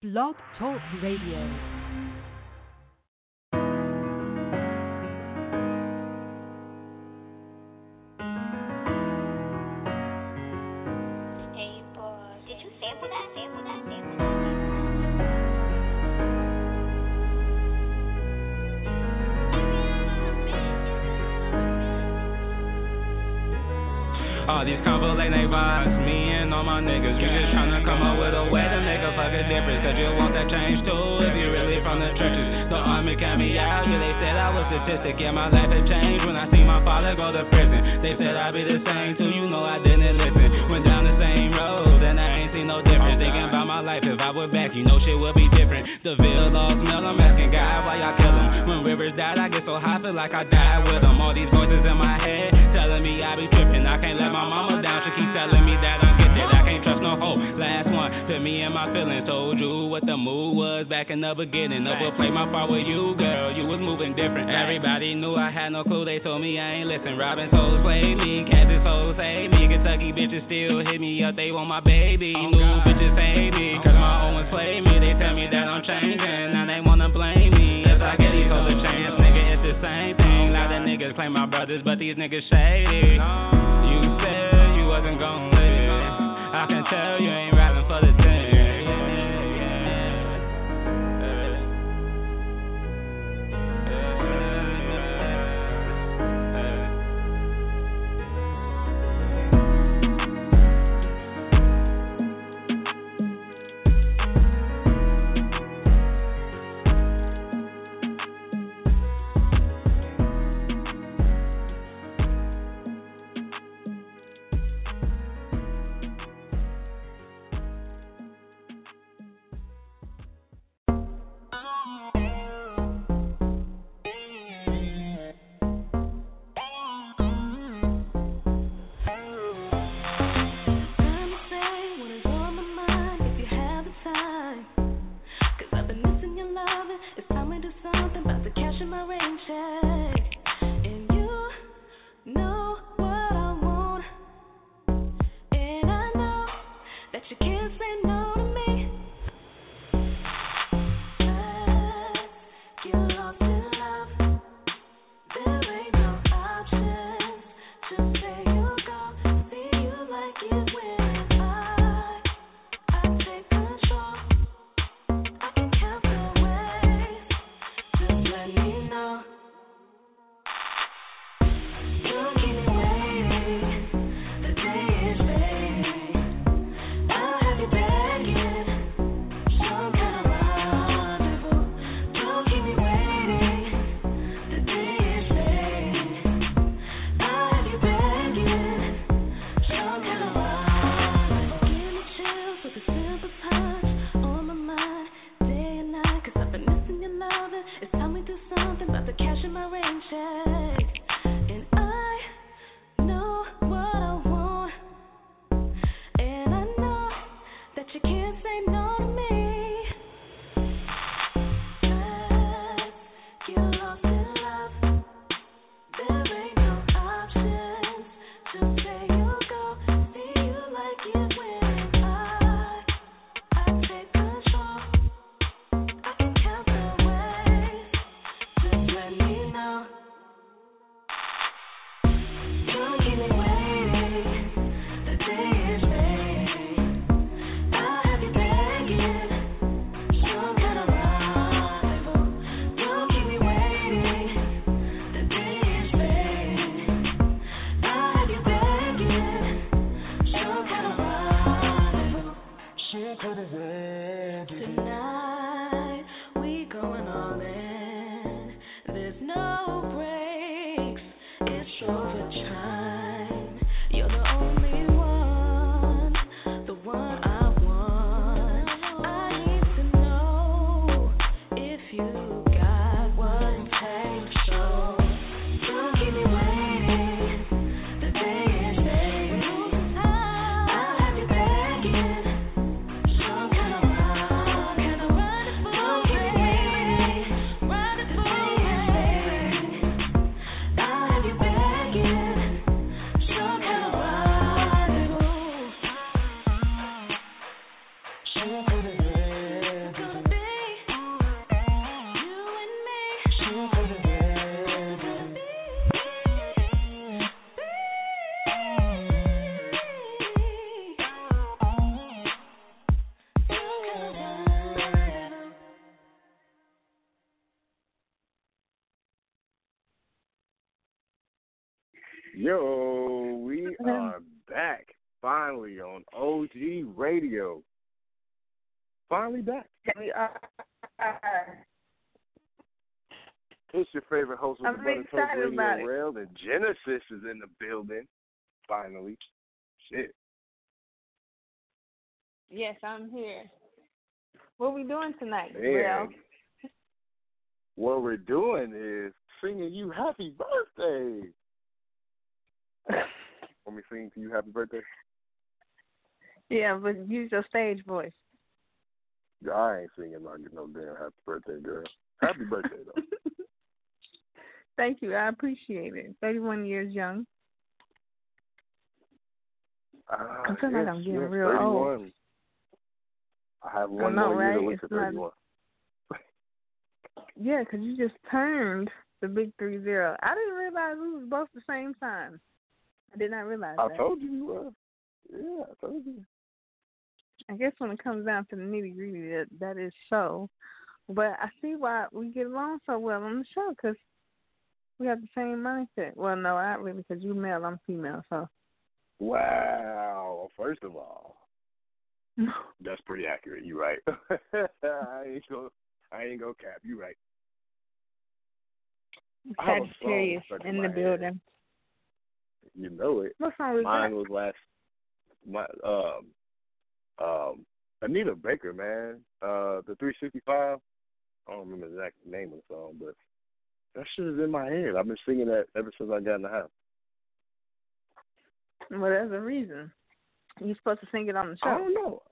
Blog Talk Radio. Hey, boy. Did you sample that? Sample that? Sample that? All these convo late night vibes, me and all my niggas. We just tryna come up with a difference. Cause you want that change too if you really from the trenches. The army count me out, yeah, they said I was statistic. Yeah, my life had changed when I see my father go to prison. They said I'd be the same too, you know I didn't listen. Went down the same road, and I ain't seen no difference. Thinking about my life, if I were back, you know shit would be different. The Ville all smell, I'm asking God why y'all kill him. When rivers died, I get so high, feel like I died with them. All these voices in my head telling me I be tripping. I can't let my mama down, she keep telling me that I'm. I can't trust no hoe. Last one, to me and my feelings. Told you what the mood was back in the beginning. Never play my part with you, girl. You was moving different. Everybody knew I had no clue. They told me I ain't listen. Robin souls slay me, Kansas souls save me. Kentucky bitches still hit me up. They want my baby. Oh, New bitches hate me, oh, cause my own ones play me. They tell me that I'm changing. Now they wanna blame me. If I get these hoes a chance, nigga, it's the same thing. Lot of niggas claim my brothers, but these niggas shady. You said you wasn't gon' live. I can tell you ain't rapping for the Yo, we are back finally on OG Radio. Finally back. We are. Uh, uh, it's your favorite host of I'm the Brother Talk Radio. Rail, and Genesis is in the building. Finally. Shit. Yes, I'm here. What we doing tonight, Real? what we're doing is singing you happy birthday. Want me sing to you happy birthday? Yeah, but use your stage voice. Yeah, I ain't singing like no damn happy birthday, girl. Happy birthday though. Thank you. I appreciate it. 31 years young. Ah, I feel like I'm getting yes, real 31. old. I have one know, more year to right? look to not- 31. Yeah, 'cause you just turned the big three zero. I didn't realize we was both the same time. I did not realize I that. told you you were. Yeah, I told you. I guess when it comes down to the nitty gritty, that that is so. But I see why we get along so well on the show because we have the same mindset. Well, no, I really because you male, I'm female, so. Wow. First of all, that's pretty accurate. You right. I ain't go. I ain't go cap. You right. I have a song Sagittarius in the head. You know it. What song was Mine that? was last. My um um Anita Baker, man. Uh, the 365. I don't remember the exact name of the song, but that shit is in my head. I've been singing that ever since I got in the house. Well, there's a reason. You're supposed to sing it on the show. I don't know.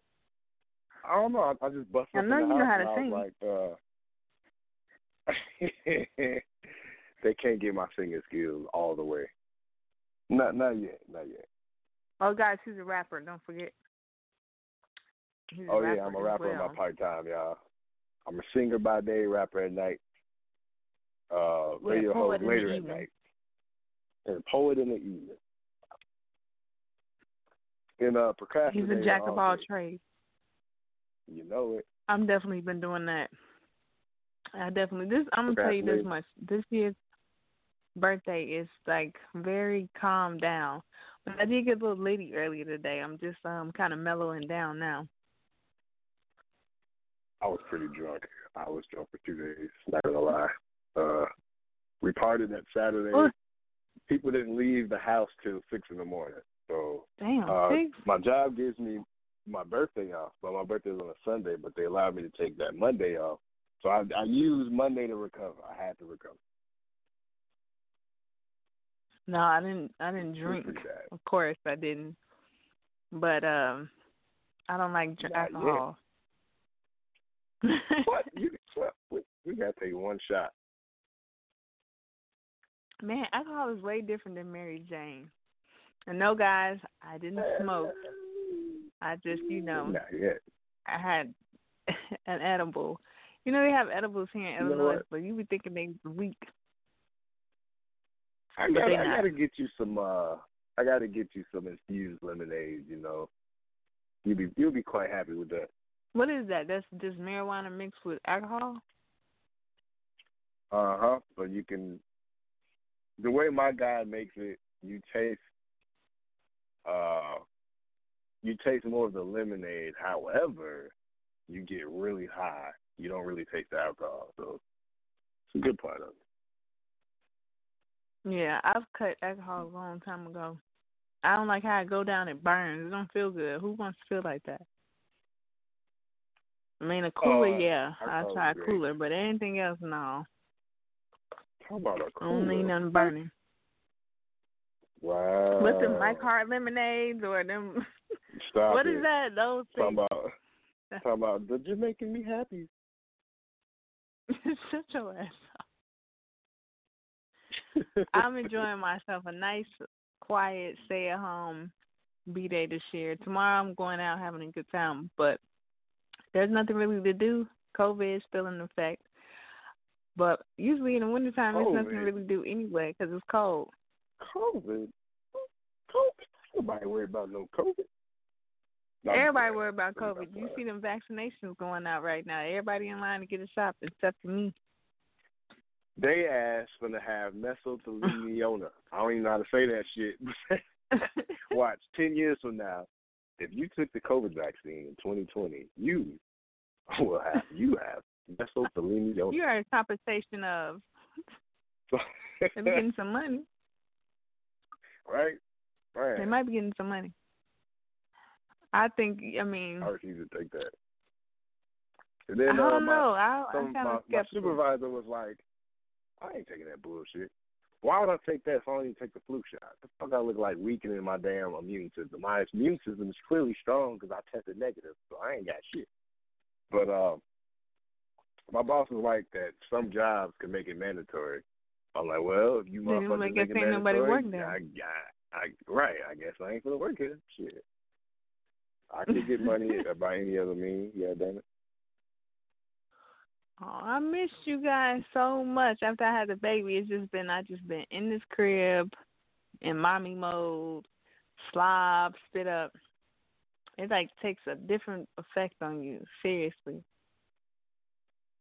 I don't know. I, I just bust I know you know how to was like, uh, they can't get my singing skills all the way. Not not yet, not yet. Oh, guys, he's a rapper. Don't forget. He's Oh yeah, I'm a rapper in my part time, y'all. I'm a singer by day, rapper at night. Uh, We're radio host later at night, and poet in the evening. And uh, He's a jack of all trades. You know it. I'm definitely been doing that. I definitely this. I'm gonna tell you this much. This year's birthday is like very calm down. But I did get a little litty earlier today. I'm just um kind of mellowing down now. I was pretty drunk. I was drunk for two days. Not gonna lie. Uh, we partied that Saturday. People didn't leave the house till six in the morning. So Damn, uh, my job gives me my birthday off, but my birthday is on a Sunday. But they allowed me to take that Monday off. So I, I used Monday to recover. I had to recover. No, I didn't. I didn't drink. Of course, I didn't. But um, I don't like dr- alcohol. What? You, what? We, we gotta take one shot. Man, alcohol is way different than Mary Jane. And no, guys, I didn't smoke. I just, you know, I had an edible. You know, they have edibles here in You know Illinois, but you be thinking they weak. I gotta, I gotta get you some. uh I gotta get you some infused lemonade. You know, you'll be you'll be quite happy with that. What is that? That's just marijuana mixed with alcohol? Uh huh. But you can. The way my guy makes it, you taste. Uh, you taste more of the lemonade. However, you get really high. You don't really taste the alcohol, so it's a good part of it. Yeah, I've cut alcohol a long time ago. I don't like how it go down. It burns. It don't feel good. Who wants to feel like that? I mean, a cooler, Uh, yeah. I alcohol's try a cooler, but anything else, no. How about a I don't need nothing burning. Wow. What's them Mike Hard lemonades or them? Stop what it. is that? Those things. about, talk about, they're just making me happy. Shut your ass up. I'm enjoying myself. A nice, quiet, stay at home B day this year. Tomorrow I'm going out having a good time, but there's nothing really to do. COVID is still in effect. But usually in the wintertime, there's nothing really to really do anyway because it's cold. COVID. COVID. Nobody worry about no COVID. No, Everybody worry about COVID. You see them vaccinations going out right now. Everybody in line to get a shot except for me. They ass gonna have mesothelioma. I don't even know how to say that shit. Watch, ten years from now, if you took the COVID vaccine in 2020, you will have you have mesothelioma. you are a compensation of they're getting some money. right, right. They might be getting some money. I think. I mean, I refuse to take that. And then I uh, don't my, know. I, some, I'm my, my supervisor was like, I ain't taking that bullshit. Why would I take that if I don't even take the flu shot? The fuck I look like weakening my damn immune system. My immune system is clearly strong because I tested negative, so I ain't got shit. But um, my boss was like that some jobs can make it mandatory. I'm like, well, if you Then motherfuckers make make it say nobody mandatory, work there. I, I, I, right, I guess I ain't gonna work here. Shit. I could get money by any other means. Yeah, damn it. Oh, I missed you guys so much. After I had the baby, it's just been I just been in this crib, in mommy mode, slob, spit up. It like takes a different effect on you. Seriously.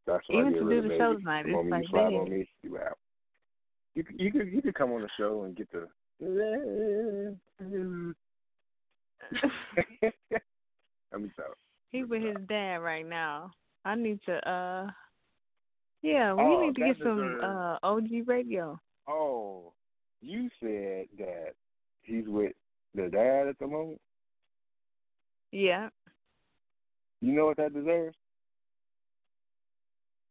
That's what Even I get to do the baby. show tonight, it's like, you slide on me, you out. You could, you could you could come on the show and get the. Let me stop. he with his dad right now. I need to uh yeah, we Oh, need to get some deserves- uh OG radio. Oh, you said that he's with the dad at the moment. Yeah. You know what that deserves?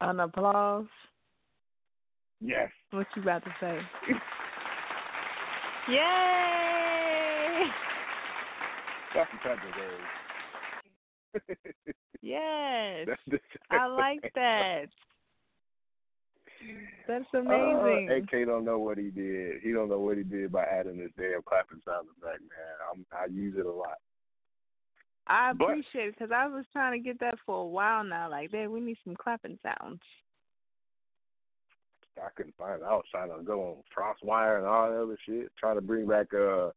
An applause. Yes. What you about to say? Yay! That's what that deserves. Yes. I like that. That's Uh, amazing. AK don't know what he did. He don't know what he did by adding this damn clapping sound effect, man. I'm, I use it a lot. I but- appreciate it because I was trying to get that for a while now. Like, hey, we need some clapping sounds. I couldn't find it. I was trying to go on Frostwire and all that other shit, trying to bring back uh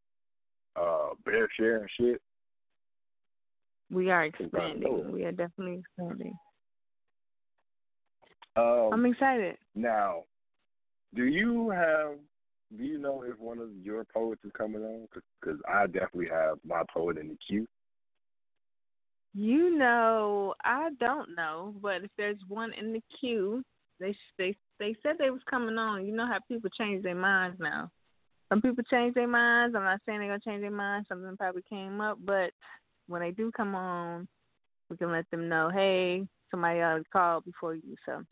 uh BearShare and shit. We are Couldn't find it nowhere. expanding. We are definitely expanding. Um, I'm excited. now, do you have? Do you know if one of your poets is coming on? Because I definitely have my poet in the queue. You know, I don't know, but if there's one in the queue, they they they said they was coming on. You know how people change their minds now. Some people change their minds. I'm not saying they're gonna change their minds. Something probably came up, but when they do come on, we can let them know, hey, somebody already called before you, so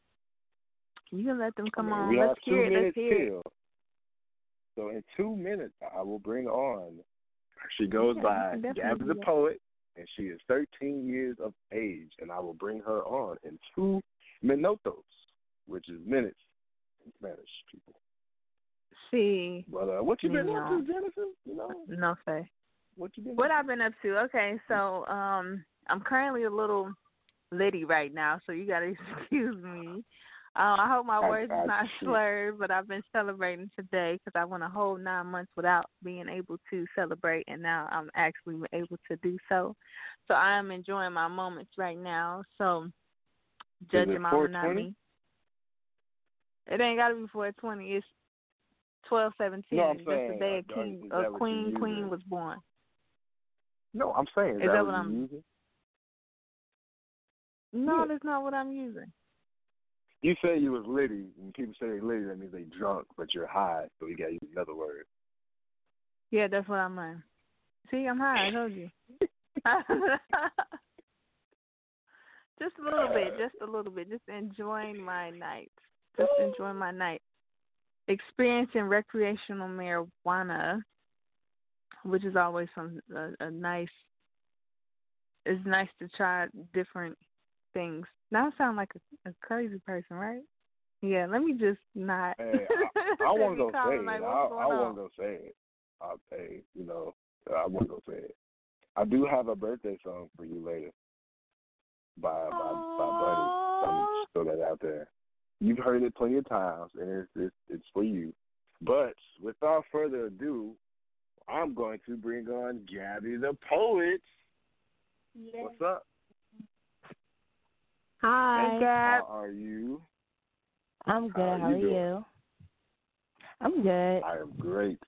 you can let them come on. We Let's have two hear minutes hear it. till. So in two minutes, I will bring on. She goes Yeah, by you can definitely Gabby the poet, and she is 13 years of age, and I will bring her on in two minutos, which is minutes in Spanish, people. See, But uh, what you been You up know. to, Jennifer? You know no say. what you been? What up I've been up to? Okay, so um, I'm currently a little litty right now, so you gotta excuse me. Uh, I hope my I- words is not slurred, but I've been celebrating today because I went a whole nine months without being able to celebrate, and now I'm actually able to do so. So I am enjoying my moments right now. So judge it your mama, not me. It ain't gotta be 420. It's twelve seventeen. No, I'm That's the day uh, a king, a queen, queen was born. No, I'm saying is, that, that what what I'm- using? No, Yeah. that's not what I'm using. You say you was litty, and people say they litty, that means they drunk, but you're high, so we got to use another word. Yeah, that's what I'm on. See, I'm high. I told you. just a little bit, just a little bit, just enjoying my night, just enjoying my night, experiencing recreational marijuana, which is always some a, a nice. It's nice to try different things. Now I sound like a, a crazy person, right? Yeah, let me just not. Hey, I, I want to go say it. like, I, I wanna go say it. I'll say, you know, I want to go say it. I do have a birthday song for you later by by by Buddy. I'm just throw that out there. You've heard it plenty of times, and it's it's, it's for you. But without further ado, I'm going to bring on Gabby the poet. What's up? Hi, How are you? I'm good. How How, you are doing? you? I'm good. I am great.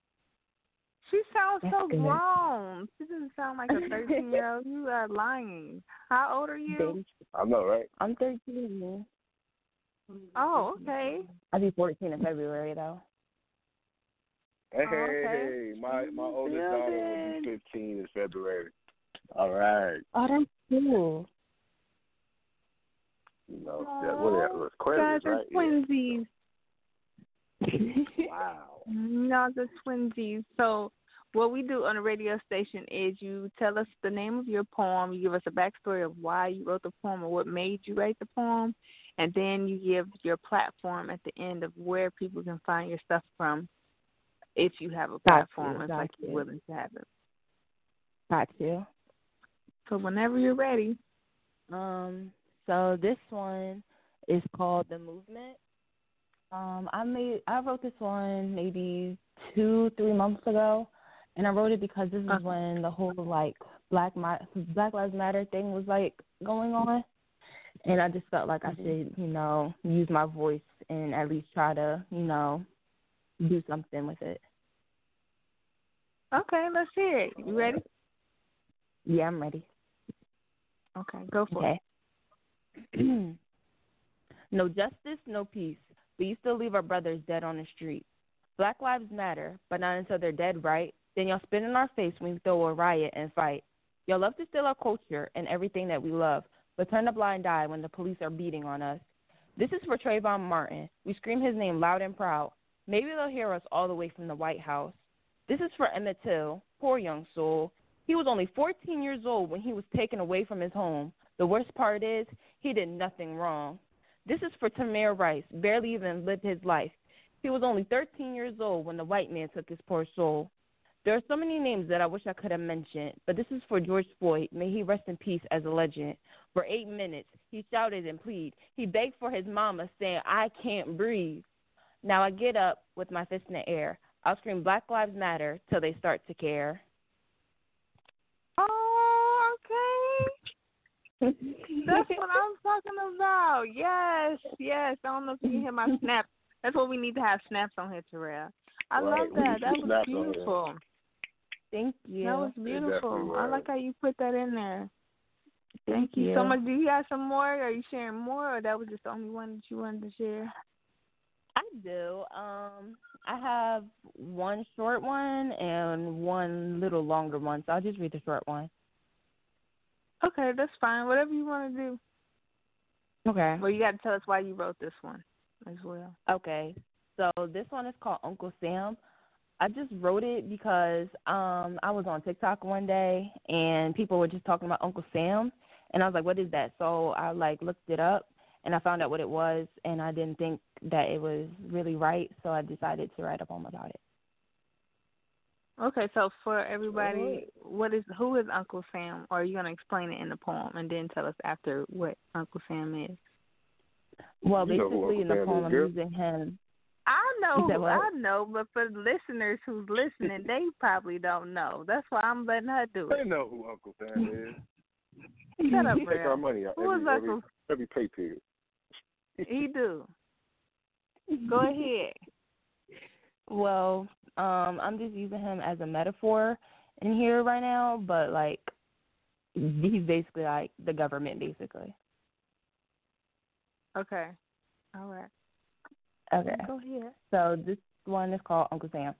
She sounds That's so good. grown. She doesn't sound like a 13 year old. You are lying. How old are you? Baby. I know, right? I'm 13. Oh, okay. I'll be 14 in February, though. Hey, Oh, okay. my my oldest daughter will be 15 in February. All right. Oh, that's cool. You know, yeah, what is that? Aw, Aquarius, guys are right? Yeah. twinsies. Wow. No, the twinsies. So what we do on the radio station is you tell us the name of your poem, you give us a backstory of why you wrote the poem or what made you write the poem, and then you give your platform at the end of where people can find your stuff from if you have a platform, it's like you. you're willing to have it. Got you. So whenever you're ready. Um, so this one is called The Movement. Um, I made I wrote this one maybe two, three months ago, and I wrote it because this is when the whole like Black Mi- Black Lives Matter thing was like going on, and I just felt like I should, you know, use my voice and at least try to, you know, do something with it. Okay, let's hear it. You ready? Yeah, I'm ready. Okay, go for it. No justice, no peace. But you still leave our brothers dead on the street. Black lives matter, but not until they're dead, right? Then y'all spit in our face when we throw a riot and fight. Y'all love to steal our culture and everything that we love, but turn a blind eye when the police are beating on us. This is for Trayvon Martin. We scream his name loud and proud. Maybe they'll hear us all the way from the White House. This is for Emmett Till, poor young soul. He was only 14 years old when he was taken away from his home. The worst part is, he did nothing wrong. This is for Tamir Rice, barely even lived his life. He was only 13 years old when the white man took his poor soul. There are so many names that I wish I could have mentioned, but this is for George Floyd. May he rest in peace as a legend. For eight minutes, he shouted and pleaded. He begged for his mama, saying, I can't breathe. Now I get up with my fist in the air. I'll scream Black Lives Matter till they start to care. Oh, okay. That's what I'm talking about. Yes, yes. I don't know if you can hear my snap. That's what we need to have snaps on here, Terrell. I Right, love that. That was snaps on here. beautiful. Thank you. That was beautiful. I like how you put that in there. Thank, Thank you so much. Do you have some more? Are you sharing more, or that was just the only one that you wanted to share? I do. Um, I have one short one and one little longer one, so I'll just read the short one. Okay, that's fine. Whatever you want to do. Okay. Well, you got to tell us why you wrote this one as well. Okay. So this one is called Uncle Sam. I just wrote it because um I was on TikTok one day and people were just talking about Uncle Sam and I was like, What is that? So I like looked it up and I found out what it was and I didn't think that it was really right, so I decided to write a poem about it. Okay, so for everybody, what is who is Uncle Sam? Or are you gonna explain it in the poem and then tell us after what Uncle Sam is? Well, You know who basically in the Sam poem I'm using him. I know, You what? I know, but for the listeners who's listening, they probably don't know. That's why I'm letting her do it. They know who Uncle Sam is. Shut up, He take our money out Who is every, every, Uncle? every pay period. He do. Go ahead. Well, um, I'm just using him as a metaphor in here right now, but like he's basically like the government basically. Okay. All right. Okay. Go ahead. So this one is called Uncle Sam.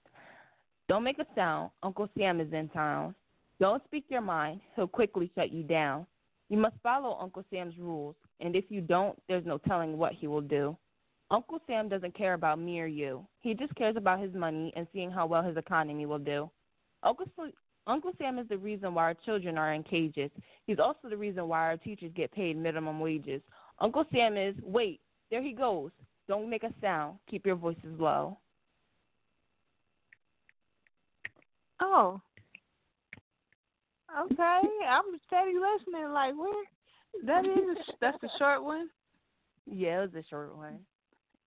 Don't make a sound. Uncle Sam is in town. Don't speak your mind. He'll quickly shut you down. You must follow Uncle Sam's rules, and if you don't, there's no telling what he will do. Uncle Sam doesn't care about me or you. He just cares about his money and seeing how well his economy will do. Uncle Uncle Sam is the reason why our children are in cages. He's also the reason why our teachers get paid minimum wages. Uncle Sam is, wait, there he goes. Don't make a sound. Keep your voices low. Oh. Okay. I'm steady listening. Like where? That is that's the short one. Yeah, it was a short one.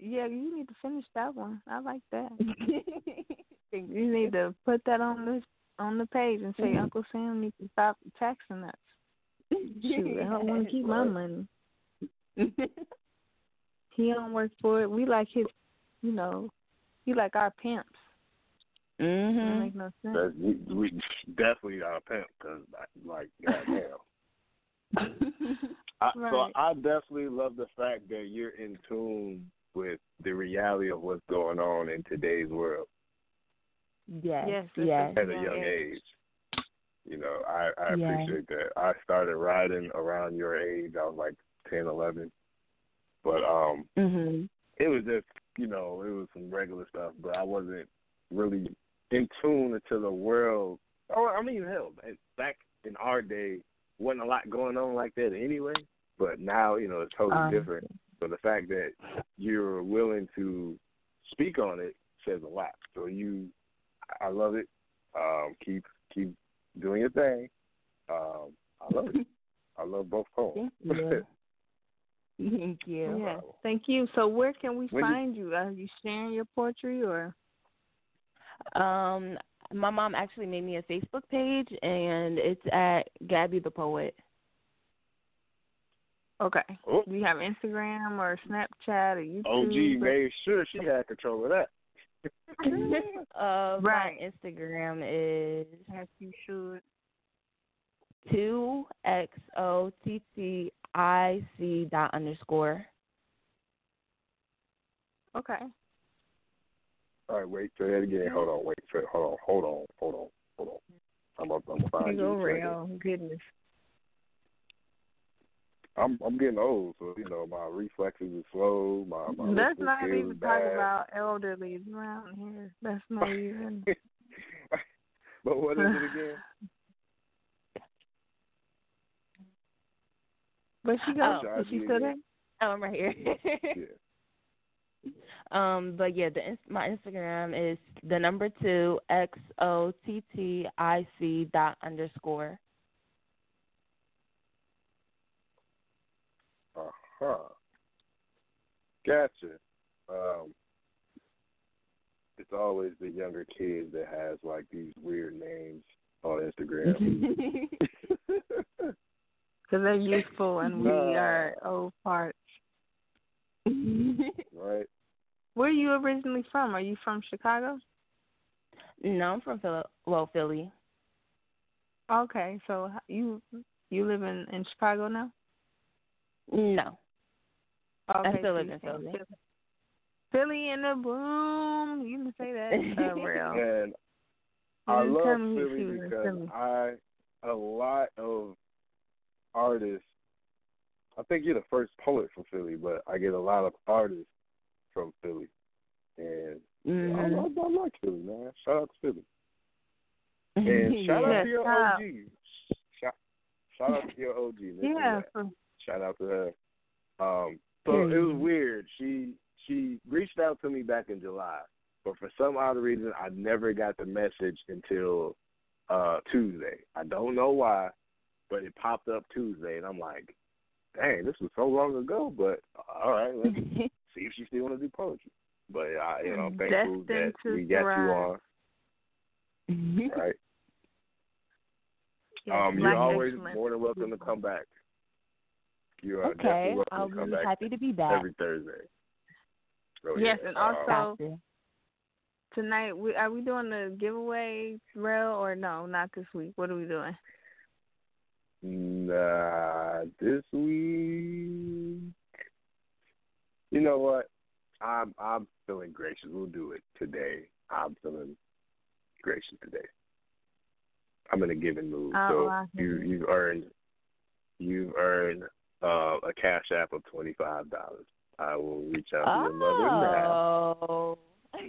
Yeah, you need to finish that one. I like that. You need to put that on the on the page and say Uncle Sam needs to stop taxing us. Shoot, I don't want to keep my money. He don't work for it. We like his, you know, he like our pimps. That Mhm. make no sense. That's, we, we definitely are a pimp because, like, goddamn. I, So I definitely love the fact that you're in tune with the reality of what's going on in today's world yes. Yes, Yes. at a Young young age. age. You know, I, I Yeah. appreciate that. I started riding around your age. I was like ten, eleven, But um Mhm. it was just, you know, it was some regular stuff, but I wasn't really in tune into the world. Oh, I mean, hell, man, back in our day, wasn't a lot going on like that anyway. But now, you know, it's totally Um, different. So the fact that you're willing to speak on it says a lot. So you, I love it. Um, keep keep doing your thing. Um, I love it. I love both poems. Thank you. Thank you. Yes, thank you. So where can we When you- find you? Are you sharing your poetry or? Um, my mom actually made me a Facebook page, and it's at Gabby the Poet. Okay. Oh. Do you have Instagram or Snapchat or YouTube? OG made sure she had control of that. uh, Right. My Instagram is As you should. two x o t t i c dot underscore. Okay. All right, wait, say that again. Hold on, wait, say, hold on, hold on, hold on, hold on. I'm up, I'm gonna find You you. go real. Goodness. I'm I'm getting old, so you know my reflexes are slow. My my Let's not even is talk about elderly around here. That's not even. but what is it again? But she goes. Oh. is she still there? Oh, I'm right here. Yeah. Um, but yeah, the ins- my Instagram is the number two x o t t i c dot underscore. Uh huh. Gotcha. Um, it's always the younger kids that has like these weird names on Instagram. Because they're youthful and we Nah. are old parts. right? Where are you originally from? Are you from Chicago? no, I'm from Philly. Well, Philly. Okay, so you you live in in Chicago now? No, Okay, I still so live in Philly. Philly in the boom. You didn't say that, uh, real. And You I didn't love tell me she Philly was because Philly. I a lot of artists. I think you're the first poet from Philly, but I get a lot of artists from Philly, and Mhm. I, I, I like Philly, man. Shout out to Philly, and shout Yeah. out to your shout OG. Shout, shout out to your OG. Let's Yeah, Shout out to her. Um, so Period. it was weird. She she reached out to me back in July, but for some odd reason, I never got the message until uh Tuesday. I don't know why, but it popped up Tuesday, and I'm like, dang, this was so long ago. But all right, let's see if she still want to do poetry. But I, you know, I'm thankful that Destined to we got you on. Right. yes, um, you're always excellence. more than welcome to come back. You are okay, definitely welcome I'll to come be back happy to be back. every Thursday. So, Yes, yeah, and um, also- Gotcha. Tonight, we are we doing the giveaway, Rel, or no? Not this week. What are we doing? Nah, this week. You know what? I'm I'm feeling gracious. We'll do it today. I'm feeling gracious today. I'm in a giving mood. Oh, so you you've earned you've earned uh, a cash app of twenty five dollars. I will reach out to your mother now. Oh.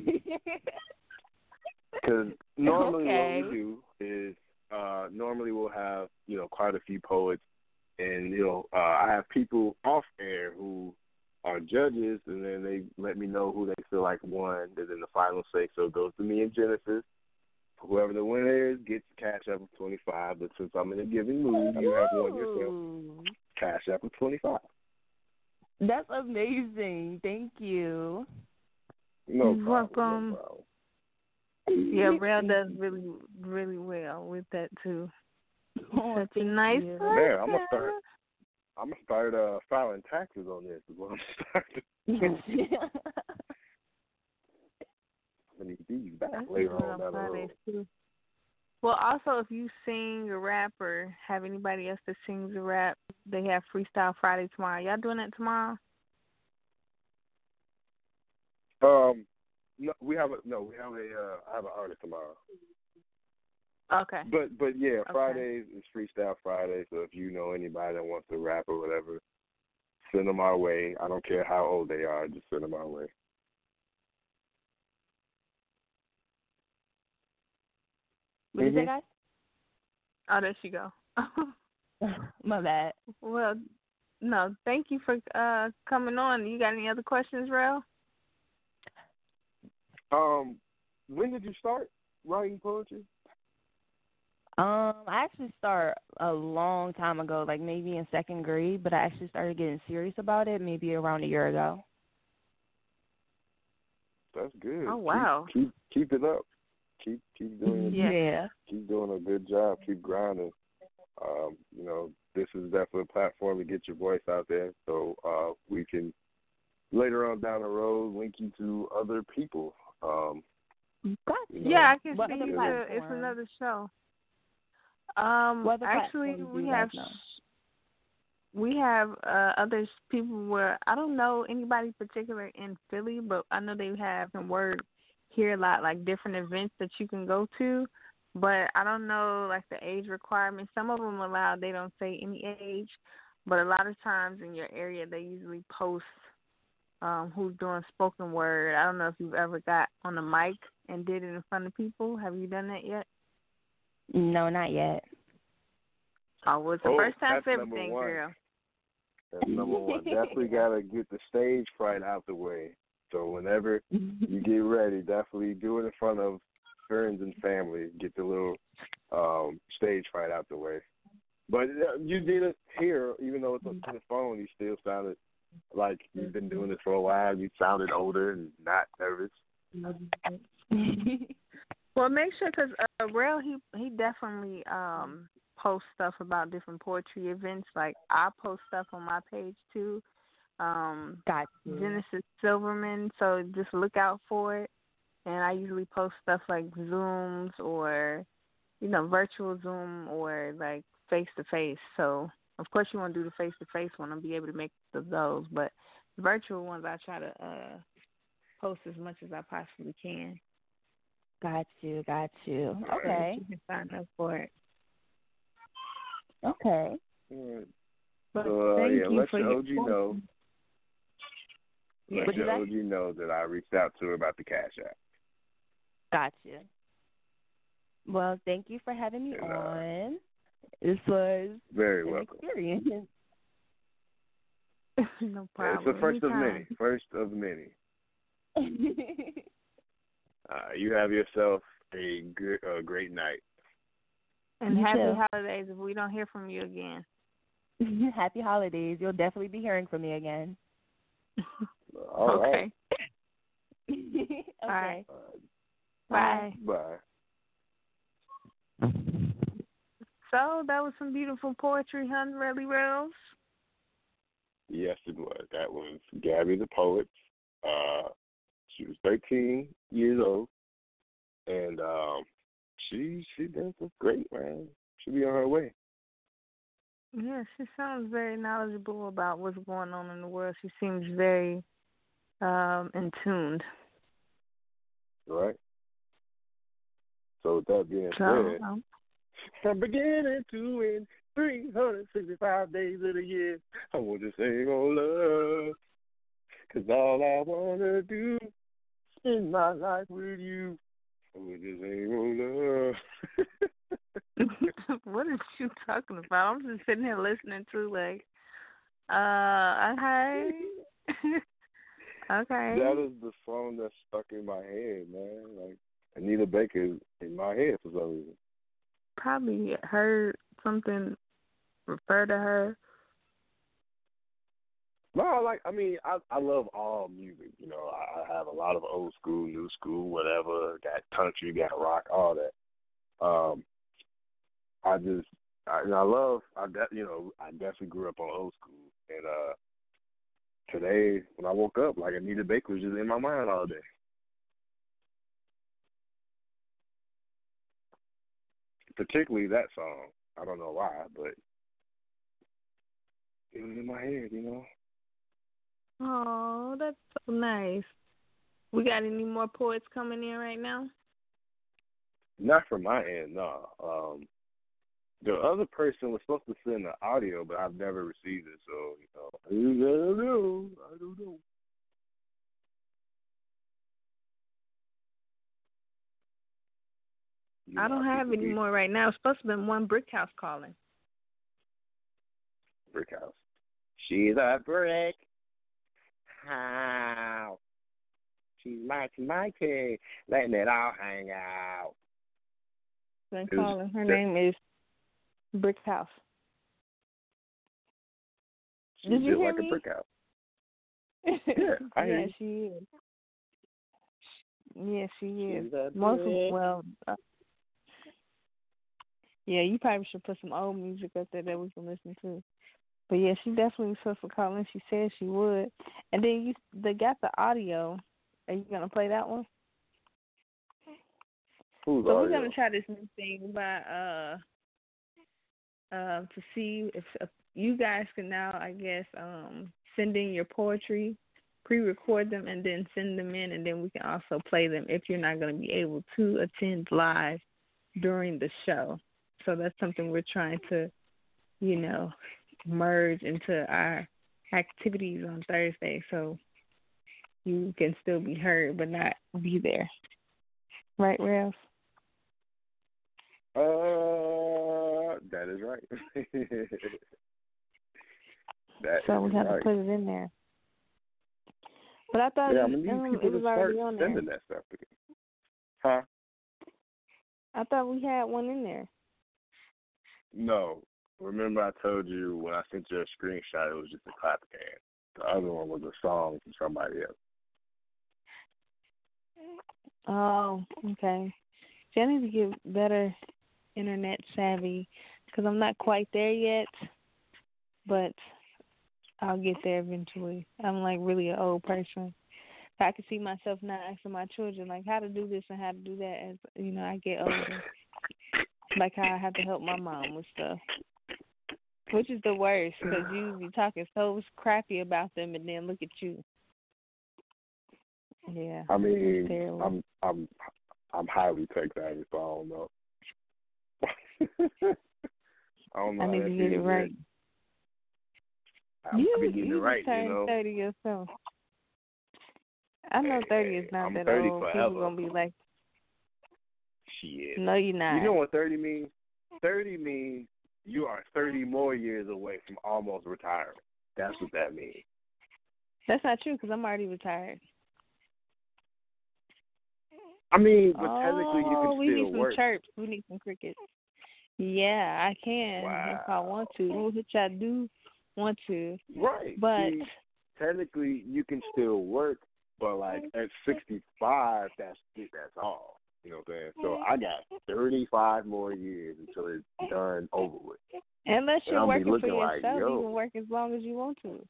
Because normally Okay. what we do is uh normally we'll have, you know, quite a few poets and you know, uh I have people off air who are judges and then they let me know who they feel like won and then the final say so it goes to me and Genesis. Whoever the winner is gets a cash up of twenty five, but since I'm in a giving mood, you have won yourself. Cash up of twenty five. That's amazing. Thank you. No You're problem. welcome. No problem. Yeah, Rel does really, really well with that too. Oh, Such a nice you. person. Man, I'm gonna start I'm gonna start uh filing taxes on this. Is what I'm starting. I need these back That's later on down the Fridays, road. Well, also, if you sing a rap or have anybody else that sings a rap, they have Freestyle Friday tomorrow. Y'all doing that tomorrow? Um, no, we have a no, we have a uh, I have an artist tomorrow. Okay. But but yeah, Okay. Fridays is Freestyle Friday. So if you know anybody that wants to rap or whatever, send them our way. I don't care how old they are, just send them our way. What did you say, guys? Oh, there she go. My bad. well, no, thank you for uh coming on. You got any other questions, Rel? Um, when did you start writing poetry? Um, I actually started a long time ago, like maybe in second grade, but I actually started getting serious about it maybe around a year ago. That's good. Oh, Keep- wow. Keep keep, it up. Keep keep doing Yeah. yeah. keep doing a good job. Keep grinding. Um, you know, this is definitely a platform to get your voice out there, so uh, we can later on down the road link you to other people. Um, you know, Yeah, I can see other you. It's another show. Um, actually, we have know? we have uh other people where I don't know anybody particular in Philly, but I know they have in word here a lot like different events that you can go to. But I don't know like the age requirement. Some of them allow they don't say any age, but a lot of times in your area they usually post um who's doing spoken word. I don't know if you've ever got on the mic and did it in front of people. Have you done that yet? No, not yet. Oh, well, it's the Oh, first time that's for number everything, one. girl. that's number one. Definitely gotta get the stage fright out the way. So whenever you get ready, definitely do it in front of friends and family. Get the little um, stage fright out the way. But uh, you did it here, even though it's on the phone. You still sounded like you've been doing this for a while. You sounded older and not nervous. Well, make sure because uh, Rail he he definitely um posts stuff about different poetry events. Like I post stuff on my page too. Um, Gotcha. Genesis Silverman, so just look out for it. And I usually post stuff like Zooms or you know virtual Zoom or like face to face. So of course you want to do the face to face one and be able to make the, those, but virtual ones I try to uh post as much as I possibly can. Got you, got you. Okay. You can sign up for it. Okay. But So uh, thank yeah, you let for your your OG know. Yeah. Let What'd you your say? OG know that I reached out to her about the cash app. Gotcha. Well, thank you for having me And, uh, on. This was Very an welcome. experience. no problem. it's the first of many. First of many. Uh, you have yourself a good, a great night. And You happy too. holidays if we don't hear from you again. Happy holidays. You'll definitely be hearing from me again. All right. okay. okay. All right. Uh, Bye. bye. So that was some beautiful poetry, huh, Relly Rose? Yes, it was. That was Gabby the poet. Uh, she was 13 years old, and um, she she does look great, man. She'll be on her way. Yeah, she sounds very knowledgeable about what's going on in the world. She seems very um in tuned. All right. So with that being So said, um, from beginning to end, 365 days of the year, I want to sing on love. Cause all I wanna do is spend my life with you. I want to sing on love. what are you talking about? I'm just sitting here listening to like uh okay. okay. That is the song that's stuck in my head, man. Like Anita Baker is in my head for some reason. Probably heard something refer to her. No, like I mean, I I love all music. You know, I, I have a lot of old school, new school, whatever. Got country, got rock, all that. Um, I just I, and I love. I de- you know I definitely grew up on old school, and uh today when I woke up, like Anita Baker was just in my mind all day. Particularly that song. I don't know why, but it was in my head, you know. Oh, that's so nice. We got any more poets coming in right now? Not from my end, no. Um, the other person was supposed to send the audio, but I've never received it, so you know, I don't know. I don't know. You I don't have any more right now. It's supposed to be one brick house calling. Brick house. She's a brick house. She's mighty, mighty, letting it all hang out. Been calling. Her name is Brick House. She's Did you hear like me? a brick house. Yeah, I yeah, she is. Yeah, she is. Most of well, uh, yeah, you probably should put some old music up there that we can listen to. But yeah, she definitely was supposed to call in. She said she would, and then you they got the audio. Are you gonna play that one? Who's So we're gonna try this new thing by uh uh to see if, if you guys can now I guess um send in your poetry, pre-record them and then send them in and then we can also play them if you're not going to be able to attend live during the show. So that's something we're trying to you know merge into our activities on Thursday so you can still be heard but not be there. Right, Ralph? Uh, that is right. that so we have right. to put it in there. But I thought yeah, it, I'm um, it was already on there. that stuff again. Huh? I thought we had one in there. No. Remember I told you when I sent you a screenshot it was just a clap can. The other one was a song from somebody else. Oh, okay. See, I need to get better internet savvy because I'm not quite there yet, but I'll get there eventually. I'm like really an old person. I can see myself now asking my children like how to do this and how to do that as you know I get older. like how I have to help my mom with stuff. Which is the worst because you be talking so crappy about them and then look at you. Yeah. I mean. I'm I'm I'm highly tech savvy, so I don't know. I don't know. I need to get it right. man. you I'm getting you it right, you know. thirty yourself. I know thirty eh, is not I'm that 30 old. forever. People gonna be like, Shit. no, you're not. You know what thirty means? Thirty means you are thirty more years away from almost retiring. That's what that means. That's not true because I'm already retired. I mean, but oh, technically you can oh, we still need some work. chirps. We need some crickets. Yeah, I can if I want to, which I do want to. Right. But See, technically you can still work, but like at sixty five, that's it. That's all. You know what I'm saying? So I got thirty five more years until it's done over with. unless you're working for like, yourself, yo. you can work as long as you want to.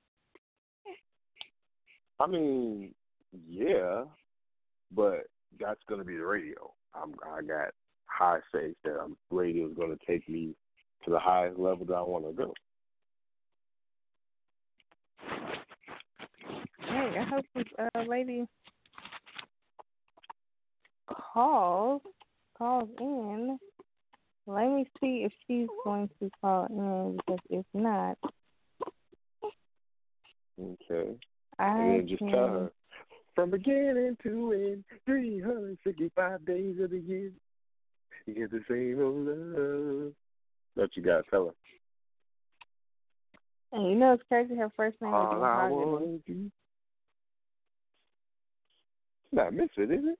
I mean, yeah, but that's gonna be the radio. I'm I got high faith that um, radio is gonna take me to the highest level that I want to go. Hey, I hope this uh, lady calls calls in. Let me see if she's going to call in because if not, Okay. I And then just can. tell her from beginning to end, 365 days of the year, you get the same old love. That you got her. And you know it's crazy. Her first name is All I Mahogany. want. It's not Misfit, is it?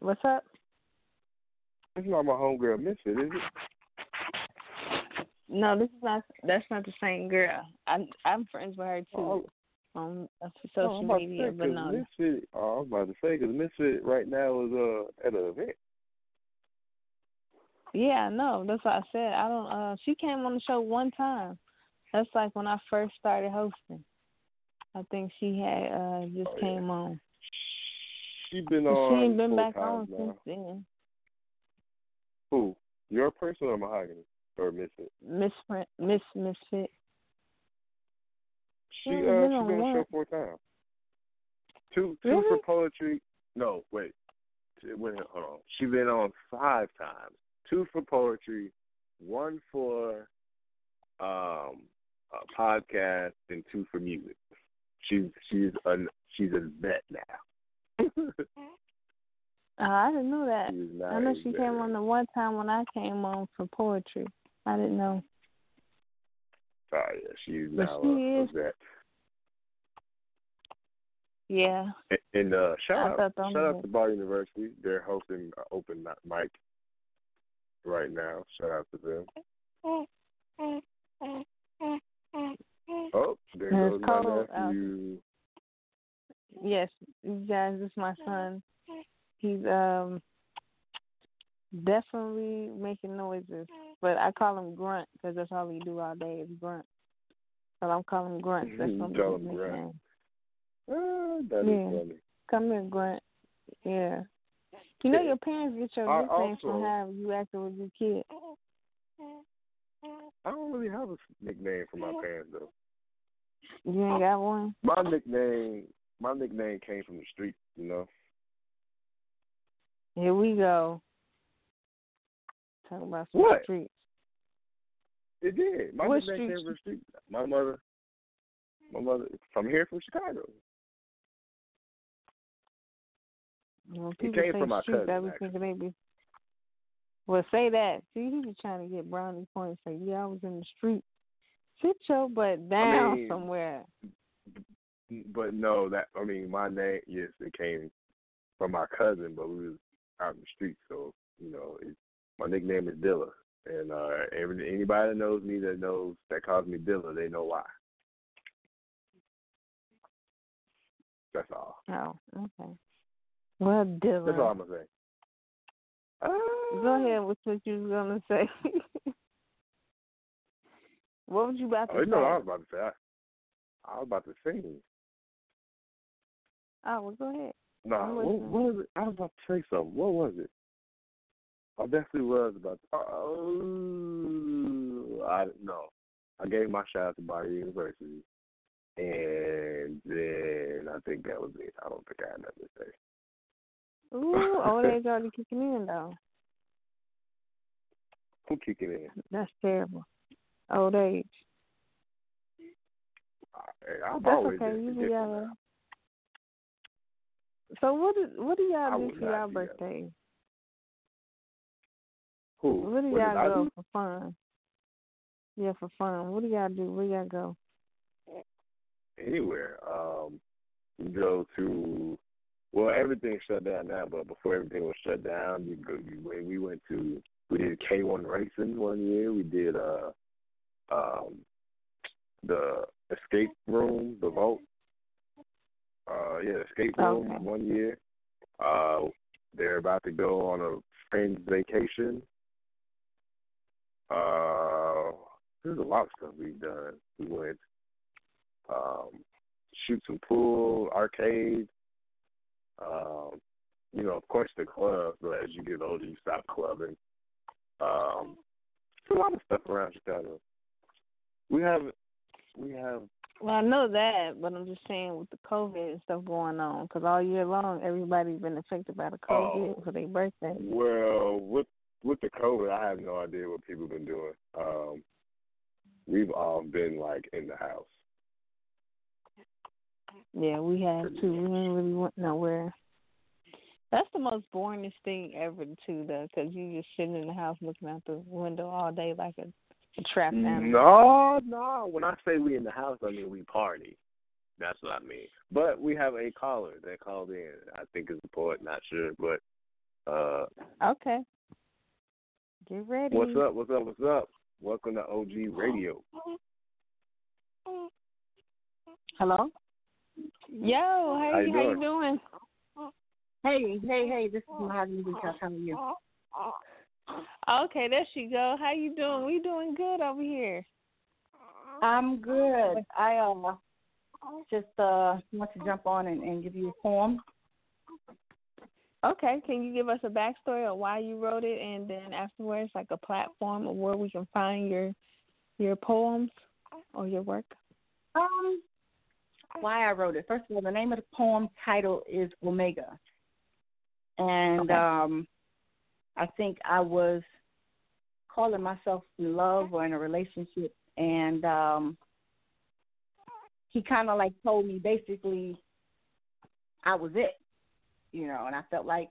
What's up? It's not my homegirl Misfit, is it? No, this is not. That's not the same girl. I'm I'm friends with her too Oh, on uh, social media, say, but no. Misfit, oh, I was about to say, because Misfit right now is uh, at an event. Yeah, no, that's what I said. I don't. Uh, she came on the show one time. That's like when I first started hosting. I think she had uh just Oh, yeah. came on. She's been on. she ain't been back on now. since then. Who? Your person or Mahogany or Misfit? Miss Miss Misfit. She uh she on been on the show four times. Two two Really? for poetry. No, wait. Wait, hold on. She been on five times. Two for poetry, one for um a podcast, and two for music. She's she's a she's a vet now. Uh, I didn't know that. I know she came on the one time when I came on for poetry. I didn't know. Oh yeah, she's But now she a, a vet. Yeah. And, and uh, shout out, shout out to Bar University. They're hosting an open mic right now. Shout out to them. Oh, there goes my out. nephew. Yes, you guys, this is my son. He's um definitely making noises, but I call him Grunt because that's all he do all day is grunt. So I'm calling him Grunt. That's You gonna be call his him Grunt. Ah, that is Yeah. funny. Come here, Grant. Yeah. You know your parents get your nickname from how you acted with your kid. I don't really have a nickname for my parents though. You ain't got one? My nickname, my nickname came from the street. You know, Here we go. Talk about some What? streets. it did. My What nickname street came from the street. My mother, my mother from here from Chicago. When It came say from my I cousin, they be. Well, say that. See, he be trying to get brownie points. Say, yeah, I was in the street. Sit your butt down mean- somewhere. But no, that I mean, my name, yes, it came from my cousin, but we was out in the street, so you know, it, my nickname is Dilla, and uh, every anybody that knows me that knows that calls me Dilla, they know why. That's all. Oh, okay. Well, Dylan. That's all I'm gonna say. Uh, Go ahead with what you was gonna say. what was you about to Oh, you say? know what I was about to say. I, I was about to sing. Oh, well, go ahead. No, I'm what, what was it? I was about to say something. What was it? I definitely was about. To, oh, I no. I gave my shout out to Body University, and then I think that was it. I don't think I had nothing to say. Ooh, old age already kicking in though. Who kicking in? That's terrible. Old age. Hey, I've That's always okay. been You be all right. So what do what do y'all do for y'all birthday? Who? Where do What y'all go do? for fun? Yeah, for fun. What do y'all do? Where y'all go? Anywhere. Um, we go to. Well, everything shut down now, but before everything was shut down, you. You, we went to. We did K one racing one year. We did uh, um, the escape room, the vault. Uh, yeah, escape room Okay. one year. Uh, they're about to go on a friend's vacation. Uh, there's a lot of stuff we've done. We went um, shoot some pool, arcade. Um, you know, of course the club, but as you get older, you stop clubbing. Um, there's a lot of stuff around Chicago. We have, we have. Well, I know that, but I'm just saying with the COVID and stuff going on, because all year long everybody's been affected by the COVID Oh. for their birthday. Well, with with the COVID, I have no idea what people have been doing. Um, we've all been like in the house. Yeah, we have too. We didn't really went nowhere. That's the most boringest thing ever, too, though, because you just sitting in the house looking out the window all day like a, a trapped animal. No, no. When I say we in the house, I mean we party. That's what I mean. But we have a caller that called in. I think it's a poet, not sure, but uh Okay. Get ready. what's up, what's up, what's up? Welcome to OG Radio. Hello. Yo, how, How you, you how you doing? doing? Hey, hey, hey, this is Mahogany Brick House. How are you? Okay, there she go. How you doing? We doing good over here. I'm good. I uh just uh want to jump on and, and give you a poem. Okay, can you give us a backstory of why you wrote it, and then afterwards, like a platform of where we can find your your poems or your work? Um, why I wrote it. First of all, the name of the poem title is Omega, and Okay. um, I think I was calling myself in love or in a relationship, and um, he kind of like told me basically I was it, you know, and I felt like,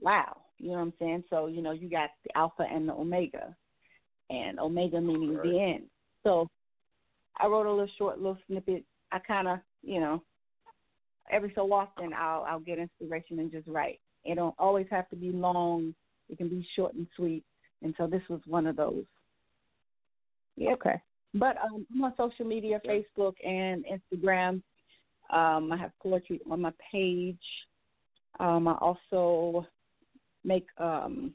wow, you know what I'm saying? So you know, you got the alpha and the omega, and omega meaning Right. the end. So I wrote a little short little snippet. I kind of, you know, every so often I'll I'll get inspiration and just write. It don't always have to be long. It can be short and sweet. And so this was one of those. Yep. Okay. But um, I'm on social media, Facebook and Instagram. Um, I have poetry on my page. Um, I also make um,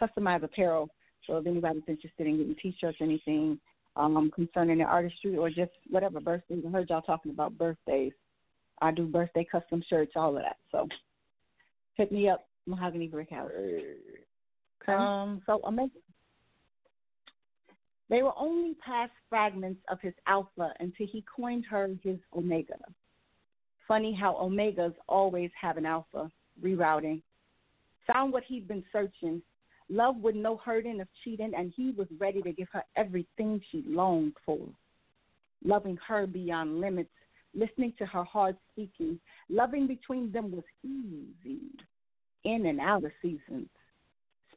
customized apparel. So if anybody's interested in getting T-shirts, or anything um, concerning their artistry or just whatever birthdays, I heard y'all talking about birthdays. I do birthday custom shirts, all of that. So hit me up, Mahogany Brick House. Okay. Um, so amazing. They were only past fragments of his alpha until he coined her his omega. Funny how omegas always have an alpha. Rerouting. Found what he'd been searching. Love with no hurting of cheating, and he was ready to give her everything she longed for. Loving her beyond limits, listening to her heart speaking. Loving between them was easy, in and out of seasons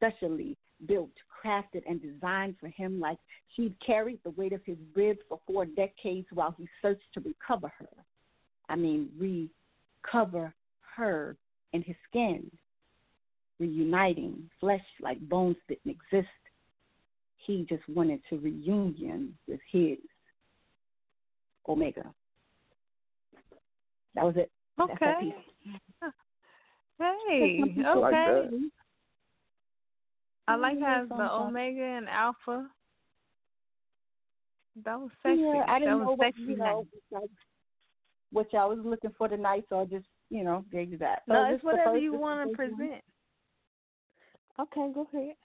specially built, crafted, and designed for him like she'd carried the weight of his ribs for four decades while he searched to recover her. I mean, recover her in his skin, reuniting flesh like bones didn't exist. He just wanted to reunion with his Omega. That was it. Okay. Hey. I like Okay. I like how the omega and alpha. That was sexy. Yeah, I didn't that know what sexy. you know like, what y'all was looking for tonight, so I just you know gave you that. So no, it's whatever you want to present. Okay, go ahead.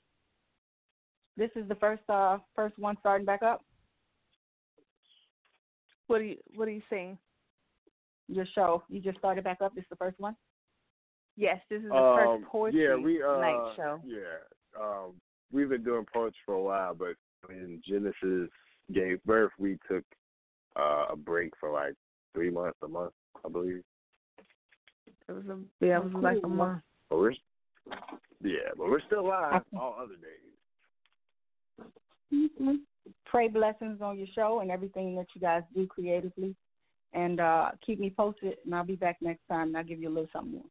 This is the first uh first one starting back up. What are you What are you saying? Your show, you just started back up. This is the first one. Yes, this is the Um, first poetry yeah, we uh, night show. Yeah, um, we've been doing poetry for a while, but when Genesis gave birth, we took uh, a break for like three months, a month, I believe. It was a yeah, it was like a month. But we're yeah, but we're still live all other days. Mm-hmm. Pray blessings on your show and everything that you guys do creatively, and uh keep me posted. And I'll be back next time. and I'll give you a little something more.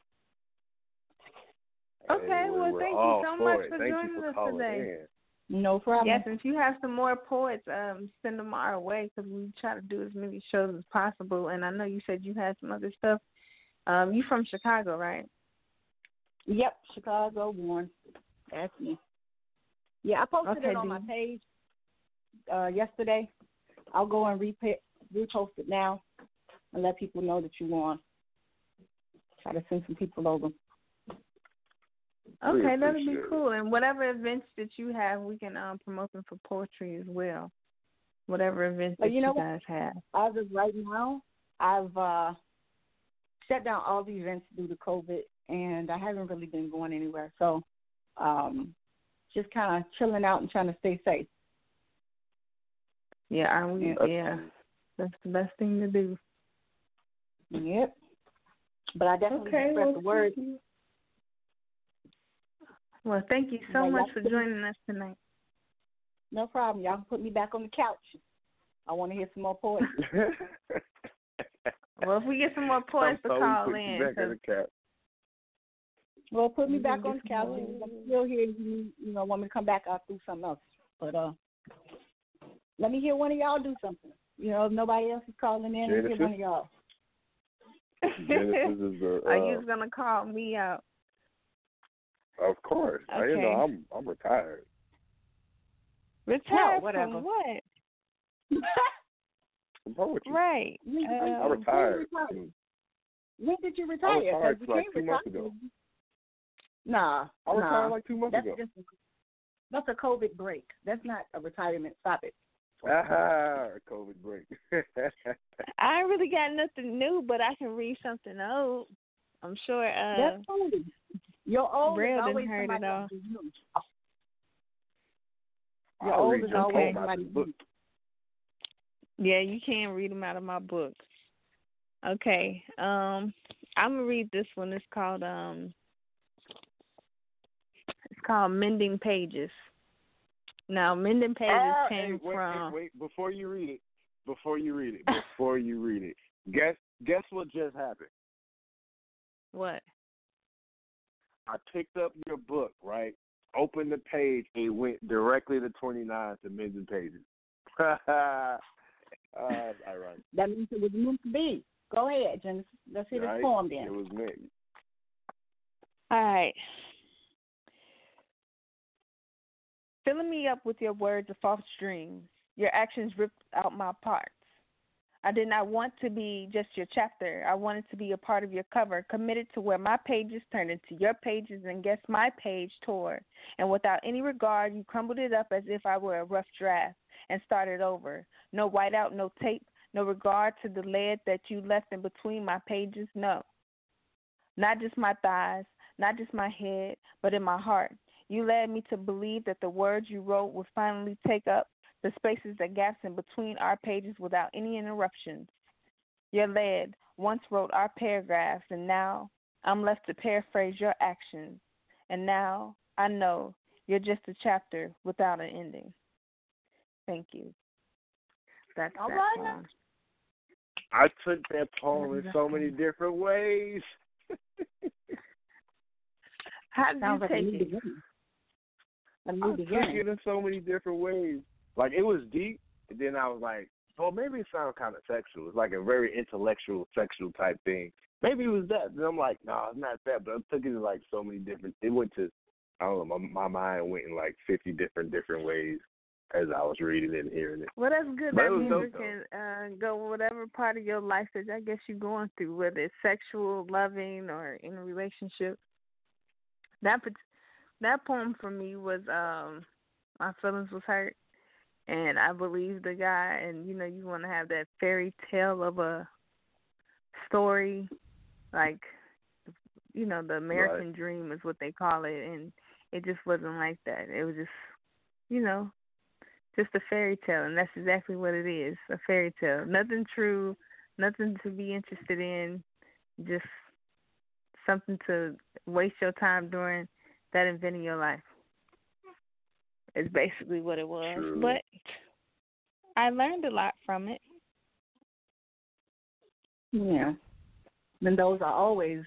Okay, Hey, well, thank you so for much it. for Thank joining for us today. in. No problem. Yes, and if you have some more poets, um, send them our way because we try to do as many shows as possible. And I know you said you had some other stuff. Um, you from Chicago, right? Yep, Chicago born. That's me. Yeah, I posted Okay, it on my page uh, yesterday. I'll go and repa- repost it now and let people know that you won. Try to send some people over. Okay, that'd be cool. And whatever events that you have, we can um, promote them for poetry as well. Whatever events But that you know you what? guys have. As of right now, I've uh, shut down all the events due to COVID, and I haven't really been going anywhere. So, um, just kind of chilling out and trying to stay safe. Yeah, are we? Yeah. Yeah, that's the best thing to do. Yep. But I definitely Okay, spread well, the word. Well, thank you so Yeah, much for joining us tonight. No problem. Y'all can put me back on the couch. I want to hear some more poetry. Well, if we get some more poets to call put you in, back in 'cause- the cap. Well, put me back on the couch. and. I'm still here. You, you know, want me to come back, I'll do something else. But uh, let me hear one of y'all do something. You know, if nobody else is calling in, let me hear one of y'all. Genesis is the are uh, you gonna call me out? Of course. I, you know, Okay. I'm I'm retired. Retired whatever. from what? From poetry. Right. When- I retired. retired? when did you retire? retired 'Cause you like can't two months retire. ago. Nah, I retired nah. like two months That's ago. just that's a COVID break. That's not a retirement. Stop it. Ah, COVID break. I ain't really got nothing new, but I can read something old. I'm sure. Uh, That's old. Your old Braille is didn't always hurt it somebody all. else's new. Your I'll old is always poem out book. new. yeah, you can read them out of my book. Okay. Um, I'm gonna read this one. It's called um. It's called Mending Pages. Now, Mending Pages Ah, came hey, wait, from. Wait, wait, before you read it, before you read it, before you read it, guess guess what just happened? What? I picked up your book, right? Opened the page, it went directly to twenty nine to Mending Pages. uh, that's ironic. That means it was meant to be. Go ahead, Genesis. Let's hear right? this poem It was meant. All right. Filling me up with your words of false dreams, your actions ripped out my parts. I did not want to be just your chapter. I wanted to be a part of your cover, committed to where my pages turned into your pages and guess my page tore. And without any regard, you crumbled it up as if I were a rough draft and started over. No whiteout, no tape, no regard to the lead that you left in between my pages, no. Not just my thighs, not just my head, but in my heart. You led me to believe that the words you wrote would finally take up the spaces that gaps in between our pages without any interruptions. Your lead once wrote our paragraphs, and now I'm left to paraphrase your actions. And now I know you're just a chapter without an ending. Thank you. That's All that right. poem. I took that poem in so many different ways. How did Sounds you take new it? A I new took beginning. it in so many different ways. Like it was deep, and then I was like, "Oh, maybe it sounds kind of sexual. It's like a very intellectual, sexual type thing. Maybe it was that." Then I'm like, "No, it's not that." But I took it in like so many different. It went to, I don't know. My, my mind went in like fifty different different ways as I was reading it and hearing it. Well, that's good. But That music dope, can uh, go whatever part of your life that I guess you're going through, whether it's sexual, loving, or in a relationship. That that poem for me was um my feelings was hurt, and I believe the guy. And you know, you want to have that fairy tale of a story, like you know, the American dream is what they call it, and it just wasn't like that. It was just, you know, just a fairy tale, and that's exactly what it is a fairy tale. Nothing true, nothing to be interested in, just something to waste your time during that event in your life. Is basically what it was. True. But I learned a lot from it. Yeah. Then those are always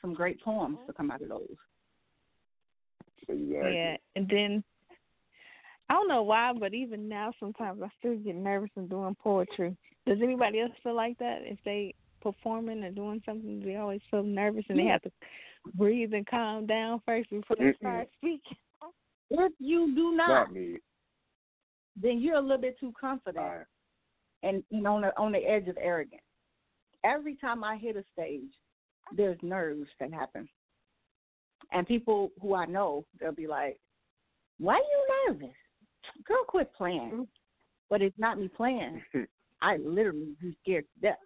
some great poems to come out of those. Exactly. Yeah, and then I don't know why, but even now sometimes I still get nervous in doing poetry. Does anybody else feel like that? If they performing or doing something, they always feel nervous and they mm. have to breathe and calm down first before they start speaking. If you do not, Not me. then you're a little bit too confident All right. and, and on the on the edge of arrogance. Every time I hit a stage, there's nerves that happen. And people who I know, they'll be like, Why are you nervous? Girl, quit playing. Mm. But it's not me playing. I literally be scared to death.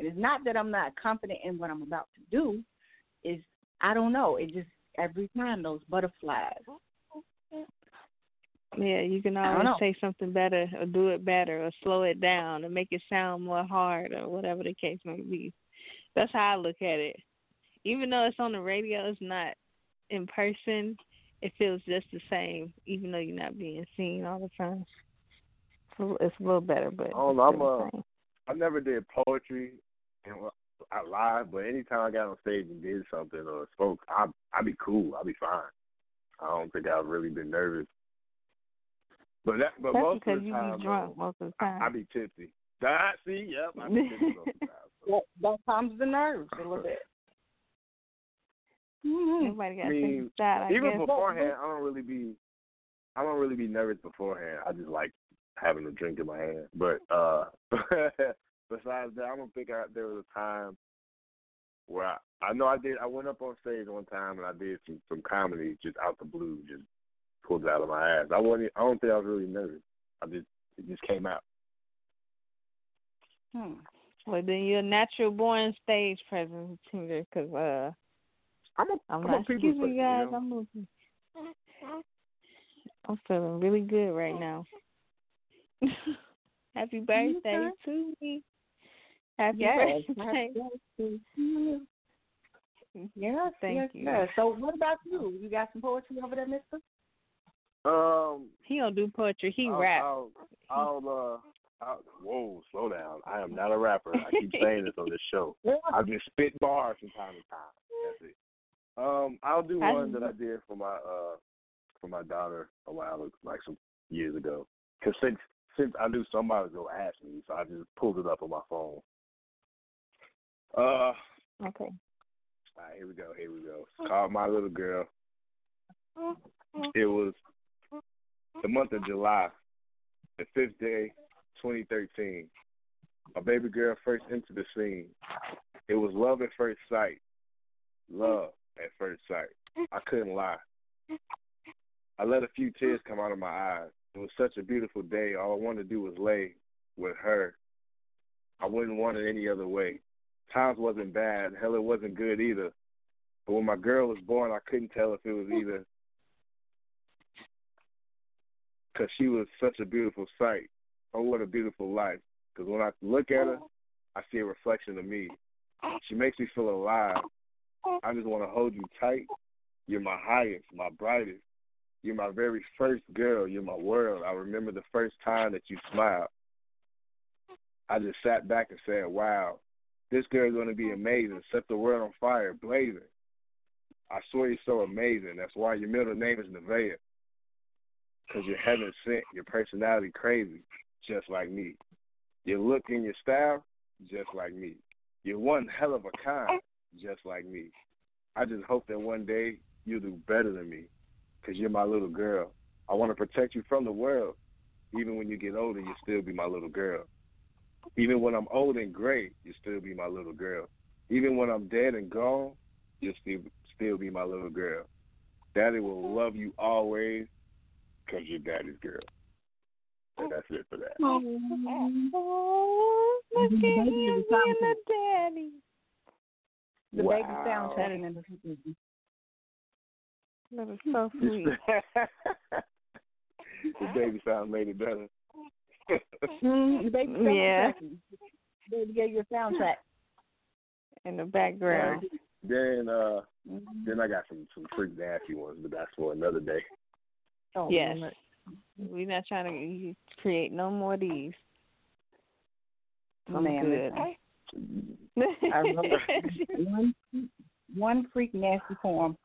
And it's not that I'm not confident in what I'm about to do. It's I don't know. It just every time those butterflies. Yeah, you can always say something better or do it better or slow it down or make it sound more hard or whatever the case may be. That's how I look at it. Even though it's on the radio, it's not in person. It feels just the same, even though you're not being seen all the time. It's a little better, but Oh, I'm, still uh. I never did poetry and I live, but anytime I got on stage and did something or spoke, I I'd be cool. I'd be fine. I don't think I've really been nervous. But that, but That's most because of the time, be drunk though, most of the I, time. I be tipsy. That see, yep, I be tipsy most of the time. So. That that calms the nerves a little bit. Mhm. Everybody got I to mean, a shot. I even guess. beforehand, I don't really be, I don't really be nervous beforehand. I just like having a drink in my hand. But uh besides that, I don't think I, there was a time where I, I know I did. I went up on stage one time and I did some some comedy just out the blue, just pulled it out of my ass. I wasn't. I don't think I was really nervous. I just it just came out. Hmm. Well, then you're a natural born stage presence singer, because uh, I'm a I'm I'm not. a Excuse me, person, you guys. know? I'm moving. I'm feeling really good right now. Happy birthday to me. Happy Yes. birthday. Yes, Thank yes, you. yes. So what about you? You got some poetry over there, mister? Um, He don't do poetry. He I'll, rap. I'll, I'll, uh, I'll, whoa, slow down. I am not a rapper. I keep saying this on this show. I just spit bars from time to time. That's it. Um, I'll do I- one that I did for my uh for my daughter a while like some years ago. Cause since since I knew somebody was gonna ask me, so I just pulled it up on my phone. Uh, Okay. all right, here we go. Here we go. It's called My Little Girl. It was the month of July, the fifth day, 2013. My baby girl first entered the scene. It was love at first sight. Love at first sight. I couldn't lie. I let a few tears come out of my eyes. It was such a beautiful day. All I wanted to do was lay with her. I wouldn't want it any other way. Times wasn't bad. Hell, it wasn't good either. But when my girl was born, I couldn't tell if it was either because she was such a beautiful sight. Oh, what a beautiful life. Because when I look at her, I see a reflection of me. She makes me feel alive. I just want to hold you tight. You're my highest, my brightest. You're my very first girl. You're my world. I remember the first time that you smiled. I just sat back and said, wow, this girl's to be amazing. Set the world on fire, blazing. I swear you're so amazing. That's why your middle name is Nevaeh. Because you're heaven sent. Your personality crazy, just like me. Your look and your style, just like me. You're one hell of a kind, just like me. I just hope that one day you'll do better than me. Because you're my little girl. I want to protect you from the world. Even when you get older, you'll still be my little girl. Even when I'm old and gray, you'll still be my little girl. Even when I'm dead and gone, you'll still still be my little girl. Daddy will love you always because you're daddy's girl. And that's it for that. Oh, look at him being a daddy. The Wow. baby sound checking in the That is so sweet. the baby sound made it better. Mm, the baby sound Yeah. checking. Baby gave you a soundtrack. In the background. then uh then I got some some freak nasty ones, but that's for another day. Oh, Yes. We're not trying to create no more of these. Oh, I'm man, good. I wrote one one freak nasty poem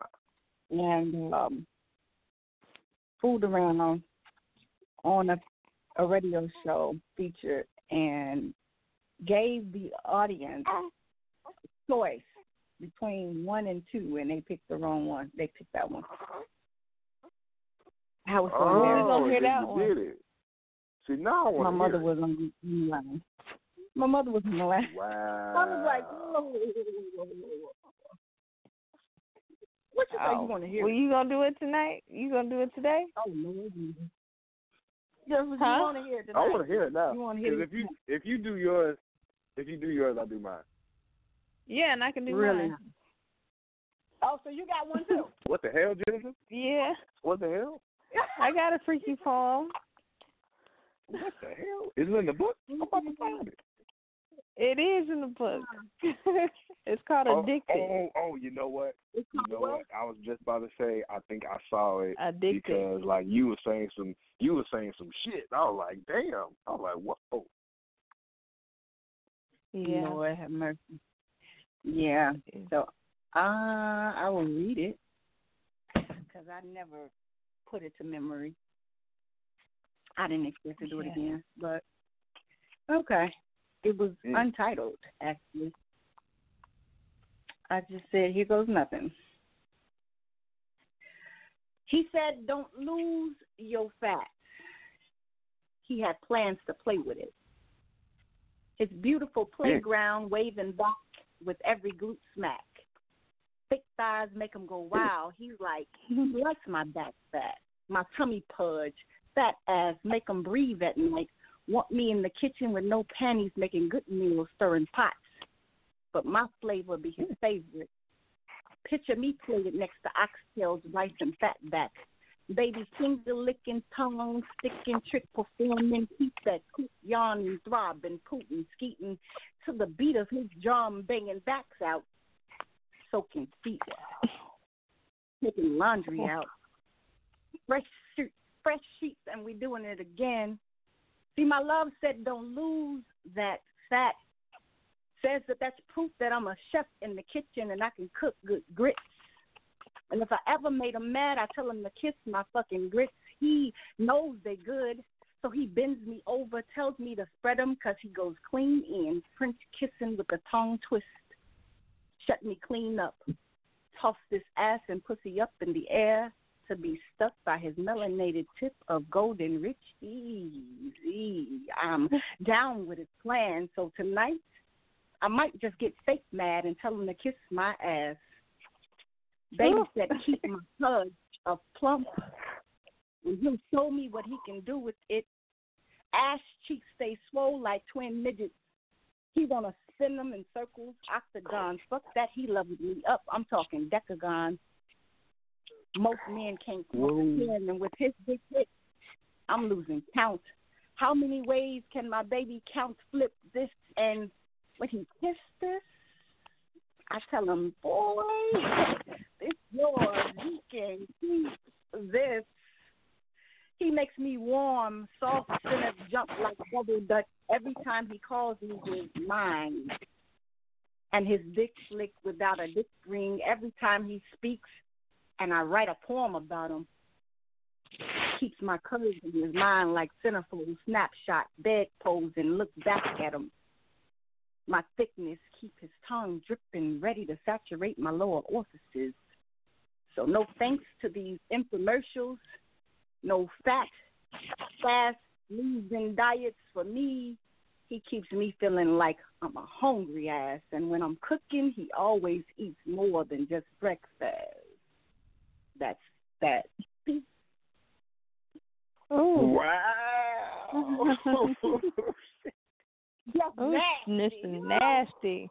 and um fooled around on on a a radio show featured and gave the audience choice between one and two and they picked the wrong one. They picked that one. I was so oh, embarrassed. gonna hear that you one. did it. See now I My want mother was on the line. My mother was on the line. Wow. I was like, whoa. What you say you oh. want to hear? Well, you gonna do it tonight? You gonna do it today? Oh Lord. Just what Huh? you want to hear it tonight. I want to hear it now. You wanna hear it if you if you do yours, if you do yours, I'll do mine. Yeah, and I can do Really? mine. Oh, so you got one too? What the hell, Jennifer? Yeah, What the hell? I got a freaky poem. What the hell? Is it in the book? I'm about to find it. It is in the book. it's called Oh, Addicted. oh, oh, you know what? You know what? I was just about to say. I think I saw it Addicted. because, like, you were saying some, you were saying some shit. I was like, damn. I was like, whoa. Yeah. Lord have mercy. Yeah. So uh, I will read it because I never put it to memory. I didn't expect to do it again, but okay. It was Mm. untitled, actually. I just said, "Here goes nothing." He said, "Don't lose your fat." He had plans to play with it. His beautiful playground waving back with every glute smack. Thick thighs make him go wow. He's like, he likes my back fat, my tummy pudge, fat ass, make him breathe at night. Want me in the kitchen with no panties, making good meals, stirring pots. But my flavor be his favorite. Picture me playing next to oxtails, rice, and fatback. Baby finger licking, tongue sticking, trick performing, keep that coop yawning, throbbing, pooting, skeeting to the beat of his drum, banging backs out, soaking feet, taking laundry oh. out, fresh sheets, fresh sheets, and we doing it again. See, my love said, don't lose that fat. Says that that's proof that I'm a chef in the kitchen and I can cook good grits. And if I ever made him mad, I tell him to kiss my fucking grits. He knows they good, so he bends me over, tells me to spread 'em 'cause he goes clean in, French kissing with a tongue twist. Shut me clean up. Toss this ass and pussy up in the air to be stuck by his melanated tip of golden rich easy. I'm down with his plan, so tonight I might just get fake mad and tell him to kiss my ass. Babies that keep my pudge of plump. And he'll show me what he can do with it. Ash cheeks stay swole like twin midgets. He wanna spin them in circles, octagons. Fuck that, he loves me up. I'm talking decagon. Most men can't comprehend, and with his big hit, I'm losing count. How many ways can my baby count flip this and when he kissed this? I tell him, boy, this yours. You can keep this. He makes me warm, soft, sinner jump like bubble duck every time he calls me his mine. And his dick slick without a dick ring every time he speaks, and I write a poem about him. Keeps my curves in his mind like centerfold snapshot, bed pose, and look back at him. My thickness keep his tongue dripping, ready to saturate my lower orifices. So no thanks to these infomercials, no fat, fast losing diets for me. He keeps me feeling like I'm a hungry ass, and when I'm cooking, he always eats more than just breakfast. That's that. Oh Wow. Oh, Just Ooh, nasty. Mr. Nasty.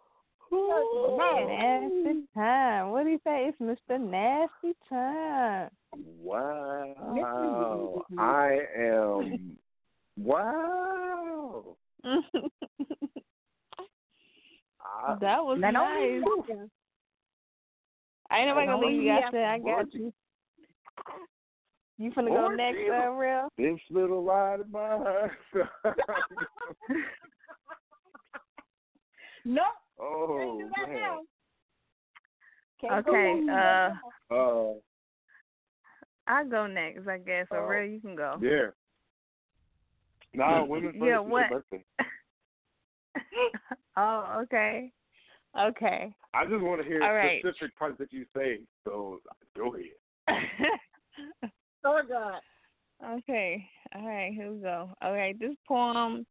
Nasty time. What do you say? It's Mr. Nasty time. wow. I am. Wow. I, that was Not only nice. I ain't nobody gonna leave you. I said I got What? you. You finna go What? next, uh, real? this little ride of mine. No, oh can't do that man. now. Can't go Okay, uh, Uh, I go next, I guess. So, Oh. real, you can go. yeah. Nah, women first. Yeah, what? oh, okay. Okay. I just want to hear All right. specific parts that you say. So go ahead. Oh God. okay. All right, here we go. All right, this poem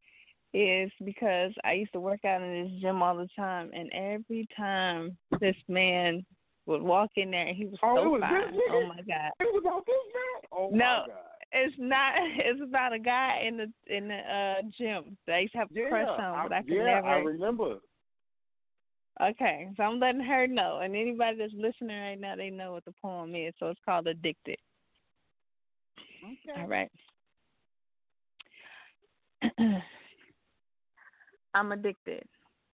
is because I used to work out in this gym all the time, and every time this man would walk in there, and he was Oh, so was fine. Oh my god. It was about this man. Oh No. my God. It's not. It's about a guy in the in the uh gym that I used to have a Yeah, crush on, but I, I, could yeah, never. I remember. Okay, so I'm letting her know, and anybody that's listening right now, they know what the poem is. So it's called "Addicted." Okay. All right. I'm addicted.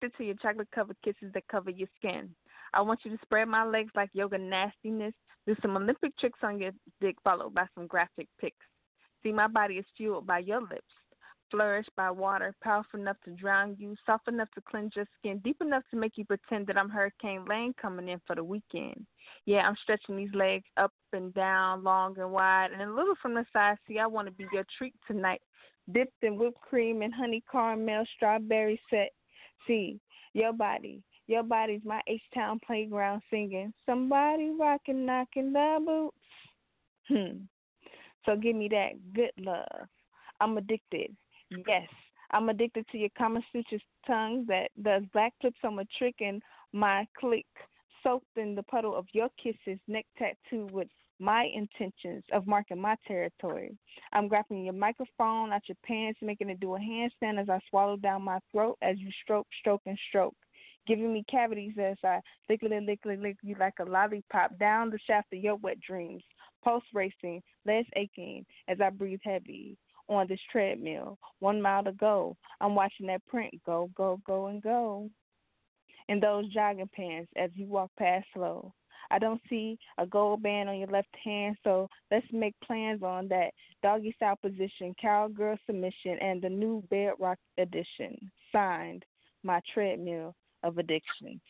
Addicted to your chocolate covered kisses that cover your skin. I want you to spread my legs like yoga nastiness. Do some Olympic tricks on your dick, followed by some graphic pics. See, my body is fueled by your lips. Flourished by water, powerful enough to drown you, soft enough to cleanse your skin, deep enough to make you pretend that I'm Hurricane Lane coming in for the weekend. Yeah, I'm stretching these legs up and down, long and wide, and a little from the side. See, I want to be your treat tonight, dipped in whipped cream and honey caramel strawberry set. See, your body, your body's my H Town playground singing. Somebody rocking, knocking the boots. Hmm. So give me that good love. I'm addicted. Yes, I'm addicted to your Kama-Sutra tongue that does backflips on my trick and my click, soaked in the puddle of your kisses, neck tattoo with my intentions of marking my territory. I'm grabbing your microphone out your pants, making it do a handstand as I swallow down my throat as you stroke, stroke, and stroke. Giving me cavities as I lick lick it, lick you like a lollipop down the shaft of your wet dreams. Pulse racing, legs aching as I breathe heavy on this treadmill. One mile to go. I'm watching that print go, go, go, and go. In those jogging pants as you walk past slow. I don't see a gold band on your left hand, so let's make plans on that. Doggy style position, cowgirl submission, and the new bedrock edition. Signed, my treadmill of addiction.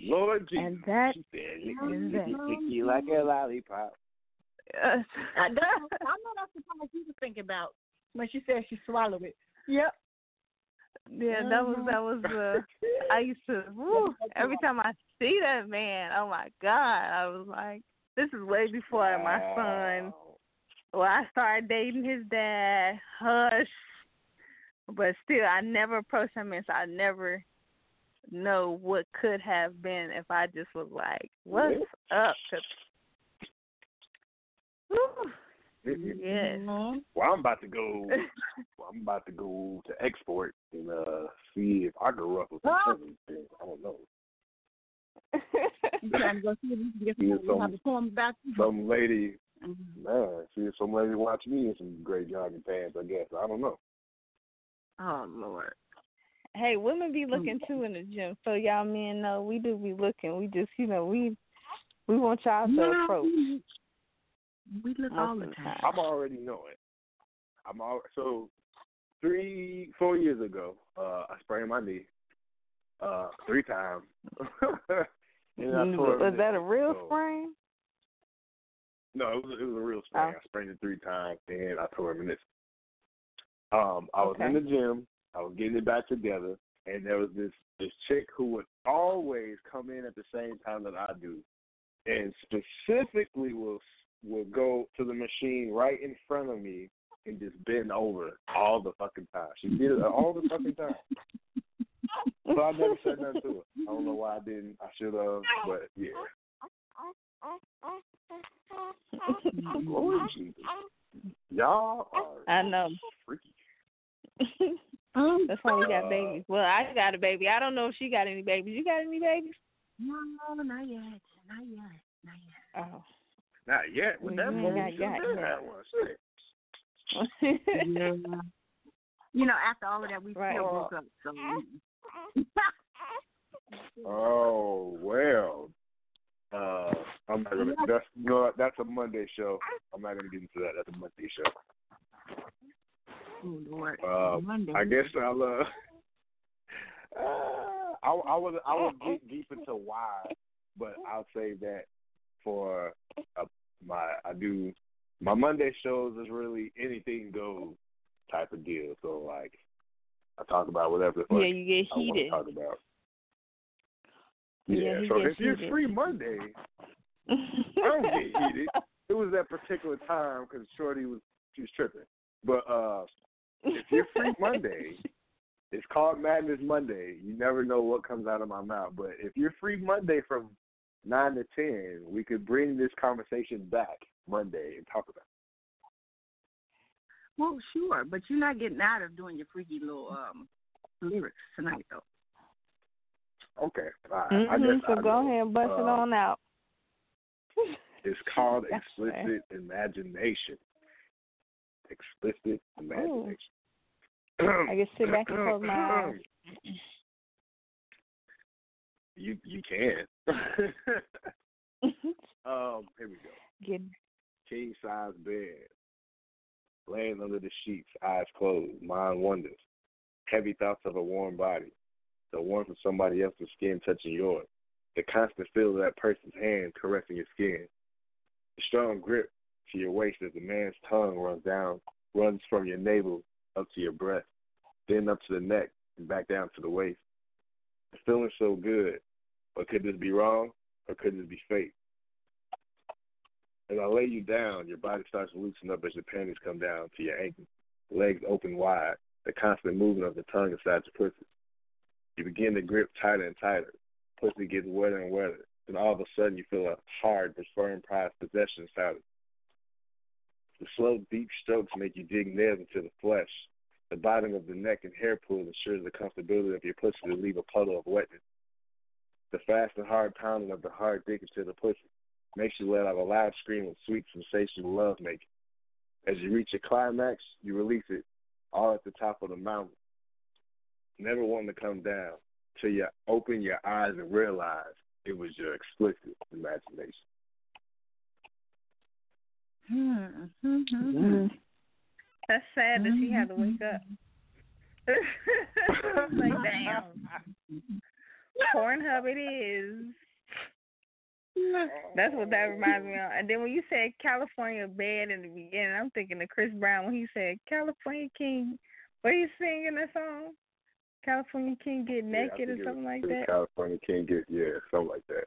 Lord Jesus. And that she said, lick, is that. you like a lollipop. Uh, I know, I know that's the part you were thinking about when she said she swallowed it. Yep. yeah, that was that was. Uh, I used to. Woo, every time I see that man, oh my god, I was like, this is way before my son. Well, I started dating his dad. Hush. But still, I never approached him, and so I never know what could have been if I just was like, "What's up?" Yes. Well, I'm about to go. well, I'm about to go to export and uh see if I can ruffle some Oh. feathers. I don't know. You trying to go see if you can get Yeah, some some- some poem about you? Some lady, Mhm. man, see if some lady watch me in some great jogging pants. I guess I don't know. Oh Lord. hey, women be looking too in the gym, so y'all men know we do be looking. We just, you know, we we want y'all to Yeah, approach. We- We look Most all the the time. I'm already knowing. I'm all so three, four years ago, uh, I sprained my knee, uh, three times. and Was that a real So- sprain? No, it was it was a real sprain. Oh. I sprained it three times and I tore a meniscus. Um, I was in the gym. I was getting it back together, and there was this this chick who would always come in at the same time that I do, and specifically will will go to the machine right in front of me and just bend over all the fucking time. She did it all the fucking time. So I never said nothing to her. I don't know why I didn't. I should have, but yeah. Lord Jesus. Y'all are I know. freaky. That's why we got babies. Well, I got a baby. I don't know if she got any babies. You got any babies? No, not yet. Not yet. Not yet. Oh. Not yet. With that Mhm, one, not you yet. should have one. Shit. Yeah. You know, after all of that, we Right. still broke up. So. Oh well. Uh, I'm not gonna. That's no. That's a Monday show. I'm not gonna get into that. That's a Monday show. oh Lord. Uh, Monday. I guess I'll. Uh, uh, I I would I would get deep into why, but I'll say that for uh, my I do my Monday shows is really anything goes type of deal. So like I talk about whatever yeah, you get I heated. talk about. Yeah, Yeah, so if you're free Monday, I don't get heated. It was that particular time because Shorty was she was tripping. But uh if you're free Monday, it's called Madness Monday. You never know what comes out of my mouth. But if you're free Monday from nine to ten, we could bring this conversation back Monday and talk about. It. Well, sure, but you're not getting out of doing your freaky little um lyrics tonight, though. Okay, all right. I Mhm, guess so I'll go ahead and bust it Uh, on out. It's called That's explicit imagination. Explicit imagination. I can sit back and close my eyes. You you can. um, here we go. Get King size bed. Laying under the sheets, eyes closed, mind wanders. Heavy thoughts of a warm body. The warmth of somebody else's skin touching yours. The constant feel of that person's hand caressing your skin. The strong grip to your waist as the man's tongue runs down, runs from your navel up to your breast, then up to the neck and back down to the waist. The feeling so good, but could this be wrong or could this be fate? As I lay you down, your body starts to loosen up as your panties come down to your ankles, legs open wide, the constant movement of the tongue inside your pussy. You begin to grip tighter and tighter. Pussy gets wetter and wetter. Then all of a sudden you feel a hard but firm prized possession inside. The slow, deep strokes make you dig nails into the flesh. The bottom of the neck and hair pull ensures the comfortability of your pussy to leave a puddle of wetness. The fast and hard pounding of the hard dick into the pussy makes you let out a loud scream of sweet sensational love making. As you reach your climax, you release it all at the top of the mountain. Never wanting to come down till you open your eyes and realize it was your explicit imagination. Hmm. Mm-hmm. That's sad that she had to wake up. like damn. Pornhub it is. That's what that reminds me of. And then when you said California bad in the beginning, I'm thinking of Chris Brown when he said California King. What are you singing that song? California King get naked think or something was like that. California can't get yeah, something like that.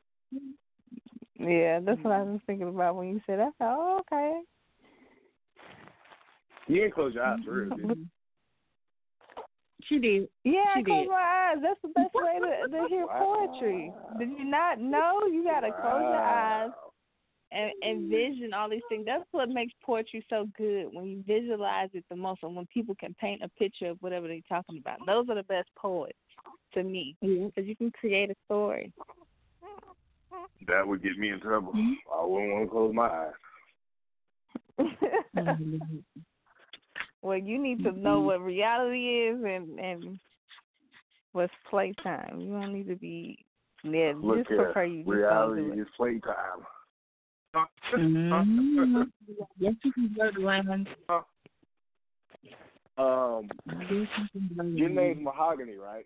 Yeah, that's what I mm-hmm. was thinking about when you said that. I thought, oh, okay. You didn't close your eyes for real, did you? She did. Yeah, I She close did. my eyes. That's the best way to, to hear poetry. Did you not know? You gotta close your eyes Wow. and envision all these things. That's what makes poetry so good when you visualize it the most, and when people can paint a picture of whatever they're talking about. Those are the best poets to me because you can create a story. That would get me in trouble. Mm-hmm. I wouldn't want to close my eyes. well, you need to know what reality is and and what's playtime. You don't need to be. Yeah, Look just here, prefer you just reality do it. is playtime. Mm-hmm. yes, you can go to land. Um, you can your name's Mahogany, right?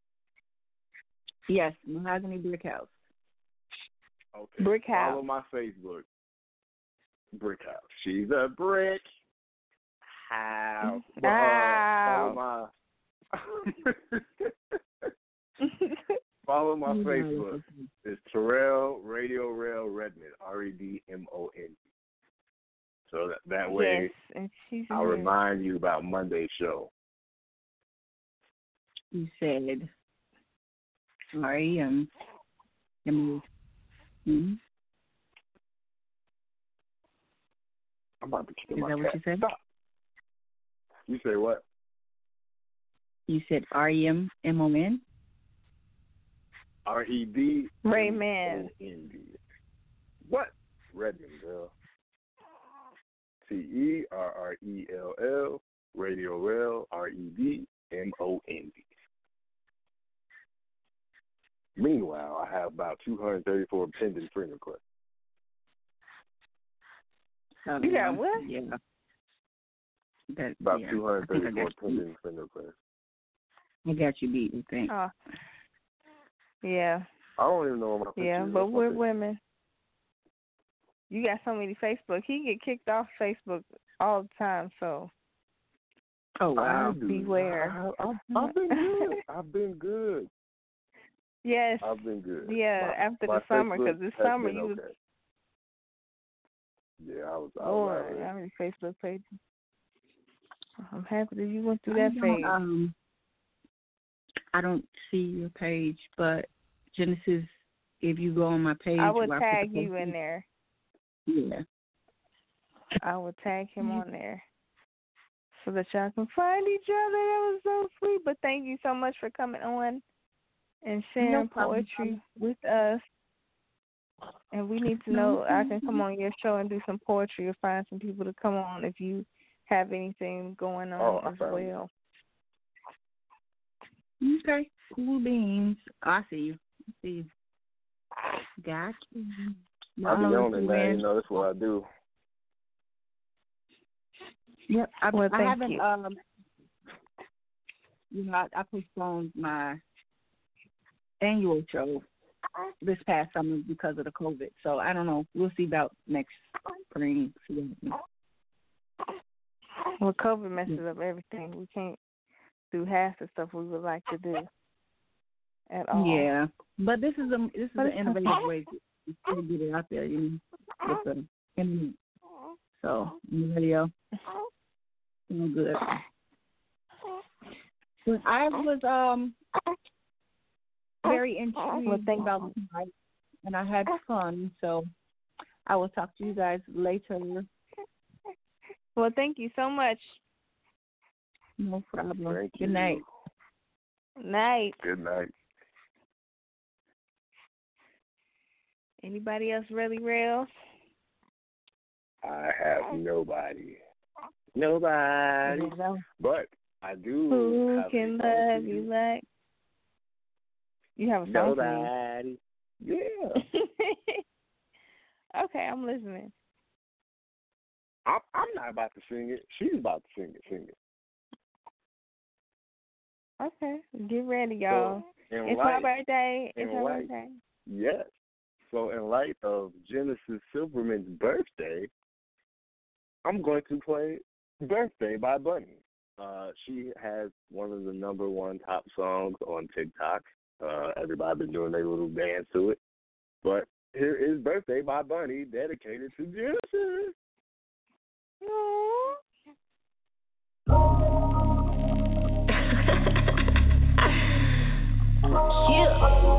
Yes, Mahogany Brick House. Okay. Brick Follow House. my Facebook. Brick House. She's a brick But, uh, follow my follow my Facebook. It's Terrell Radio Rail Redmond. R E D M O N. So that that way yes, I'll here. remind you about Monday's show. You said, sorry, um, let me, hmm? I'm about to kill Is my that what you said? Stop. You say what? You said R E M M O N? R E D Rayman. M O N D. What? Redmond, girl. T E R R E L L Radio Rail R E D M O N D. Meanwhile, I have about 234 pending friend requests. You got what? Yeah. That, About yeah. I think I 234 got you. pending friend requests. I got you beat, I think. Oh, yeah, I don't even know what my yeah, but my we're picture? women. You got so many Facebook. He get kicked off Facebook all the time. So Oh, I wow. do. beware. I, I, I've been good. I've been good. yes, I've been good. yeah. My- after my the summer, because this summer been you was okay. Yeah, I was. I was Lord, how many Facebook pages? I'm happy that you went through that phase. Um, I don't see your page, but Genesis, if you go on my page, I would put tag the you in there. Yeah. I will tag him on there so that y'all can find each other. That was so sweet. But thank you so much for coming on and sharing problem. poetry with us. And we need to know I can come on your show and do some poetry or find some people to come on if you have anything going on Oh, as found you. well. Okay. Cool beans. I see you. I see you. Got you. I be Y'all on it, see, man. You know, that's what I do. Yep. I, Well, I thank haven't. you. Um, you know, I, I postponed my annual show this past summer because of the COVID. So I don't know. We'll see about next spring. See what happens. Well, COVID messes up everything. We can't do half the stuff we would like to do at all. Yeah, but this is a this is an innovative way to, get it out there. You know, with the internet. So the radio. No good. But I was um very intrigued Well, thank about tonight, and I had fun. So I will talk to you guys later. Well, thank you so much. No problem. Thank Good you. night. Night. Good night. Anybody else really real? I have nobody. Nobody. But I do Who have can love you like? You have a song Nobody. Yeah. okay, I'm listening. I'm, I'm not about to sing it. She's about to sing it. Sing it. Okay, get ready, y'all. So, it's light, my birthday. It's her light. birthday. Yes. So in light of Genesis Silverman's birthday, I'm going to play "Birthday" by Bunny. Uh, she has one of the number one top songs on TikTok. Uh, everybody been doing their little dance to it. But here is "Birthday" by Bunny, dedicated to Genesis. Yeah.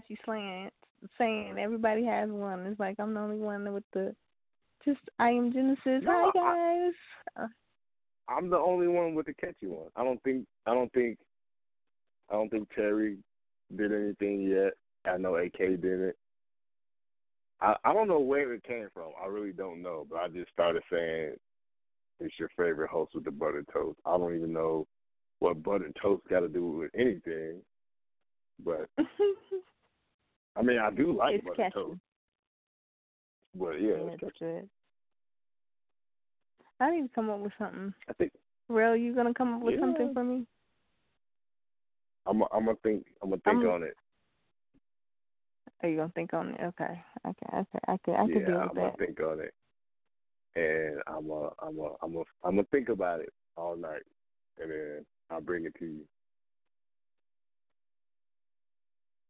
some catchy slang saying everybody has one. It's like I'm the only one with the just I am Genesis. No, Hi guys. I'm the only one with the catchy one. I don't think I don't think I don't think Terry did anything yet. I know AK did it. I I don't know where it came from. I really don't know, but I just started saying it's your favorite host with the buttered toast. I don't even know what buttered toast got to do with anything, but I mean I do like it's catchy. toast. But yeah, Yeah, it's it's catchy. good. I need to come up with something. I think Real, you gonna come up with something for me? I'm I'm gonna think I'm gonna think I'm- on it. Are you gonna think on it? Okay, okay, okay. I could, I could yeah, deal I'm with gonna think on it, and I'm a, I'm a, I'm a, I'm gonna think about it all night, and then I'll bring it to you.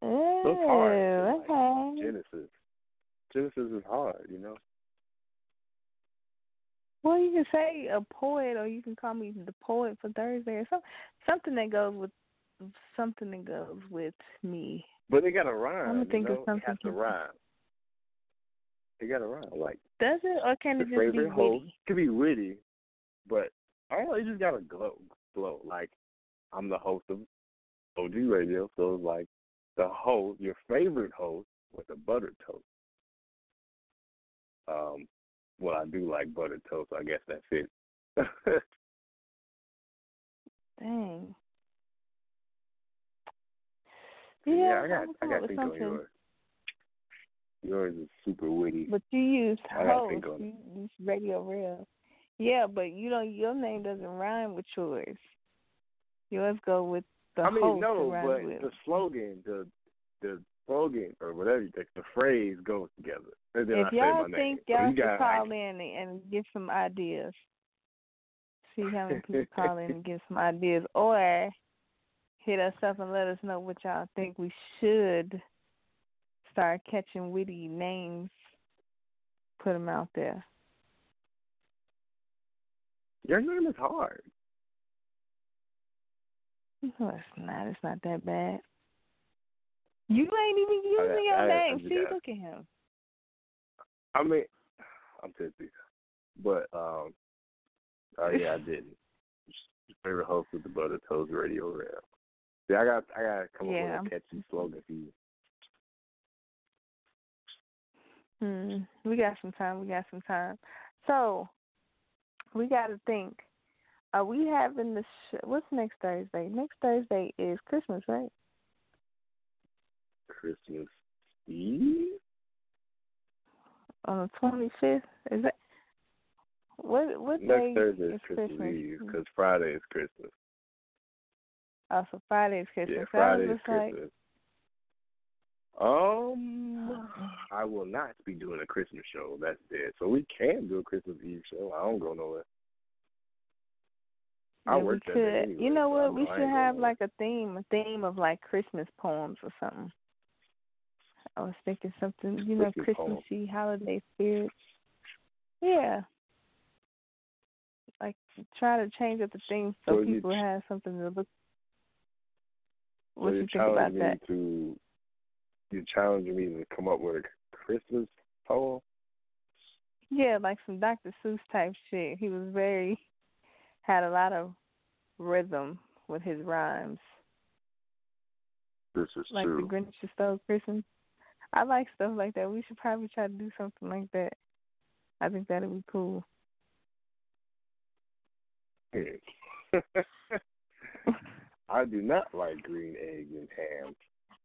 So it's hard. It's like okay. Genesis, Genesis is hard, you know. Well, you can say a poet, or you can call me the poet for Thursday, or some something that goes with something that goes with me. But they got to rhyme. I'ma you think of know? It something has to rhyme. They got to rhyme. Like Does it, or can it just be host witty? could be witty, but oh, it just got to glow, glow. Like I'm the host of OG Radio, so it's like the host, your favorite host with a buttered toast. Um, well, I do like buttered toast. So I guess that's it. Dang. yeah, Yeah, I got, I got to think on yours. Yours is super witty. But you use host. You use radio real. Yeah, but you know your name doesn't rhyme with yours. Yours go with the I mean, no, but with. the slogan, the the slogan or whatever you the phrase goes together. If y'all my name. think y'all you should call like, in and, give some ideas. See how many people call in and give some ideas, or hit us up and let us know what y'all think we should start catching witty names. Put them out there. Your name is hard. No, it's not. It's not that bad. You ain't even using your name. See, look at him. I mean, I'm tipsy, but um, oh yeah, I didn't. Favorite host with the Butter Toes Radio Rail. See, I got, I got to come Yeah, up with a catchy slogan for you. Hmm. We got some time. We got some time. So we got to think. Are we having the sh- what's next Thursday? Next Thursday is Christmas, right? Christmas Eve. On the twenty fifth. Is that what? What Next day Thursday is is Christmas, Christmas? Eve because Friday is Christmas. Oh, so Friday is Christmas. Yeah, Friday is just like, Christmas. Um, I will not be doing a Christmas show. That's dead. So we can do a Christmas Eve show. I don't go nowhere. I yeah, work we could. anyway, you know so what? We should have going like a theme, a theme of like Christmas poems or something. I was thinking something, you know, Christmas holiday spirits. Yeah. Like try to change up the theme so, So people have something to look. What you're you think about that? to you're challenging me to come up with a Christmas poem. Yeah, like some Dr. Seuss type shit. He was very had a lot of rhythm with his rhymes. This is like true. the Grinch who stole Christmas. I like stuff like that. We should probably try to do something like that. I think that'd be cool. I do not like green eggs and ham.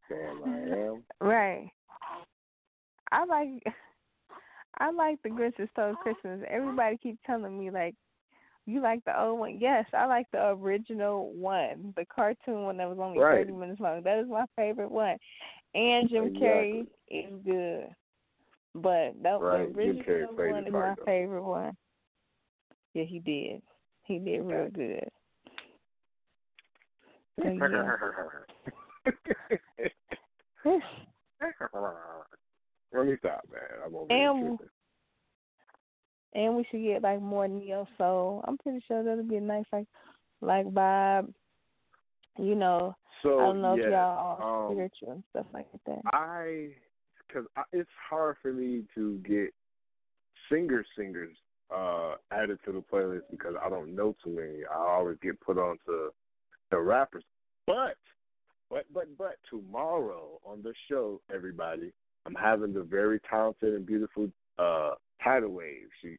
Sam, I am. Right. I like I like the Grinch who stole Christmas. Everybody keeps telling me like you like the old one? Yes, I like the original one, the cartoon one that was only right. thirty minutes long. That is my favorite one. And Jim exactly. Carrey is good, but that right. the original one is my though. favorite one. Yeah, he did. He did real good. Let me stop, man. I'm over and, we should get like more neo soul. I'm pretty sure that'll be a nice like like vibe. You know, So I don't know yes, if y'all are um, spiritual and stuff like that. I, because it's hard for me to get singer singers uh added to the playlist because I don't know too many. I always get put onto the rappers. But, but, but, but tomorrow on the show, everybody, I'm having the very talented and beautiful uh Tidal Wave. She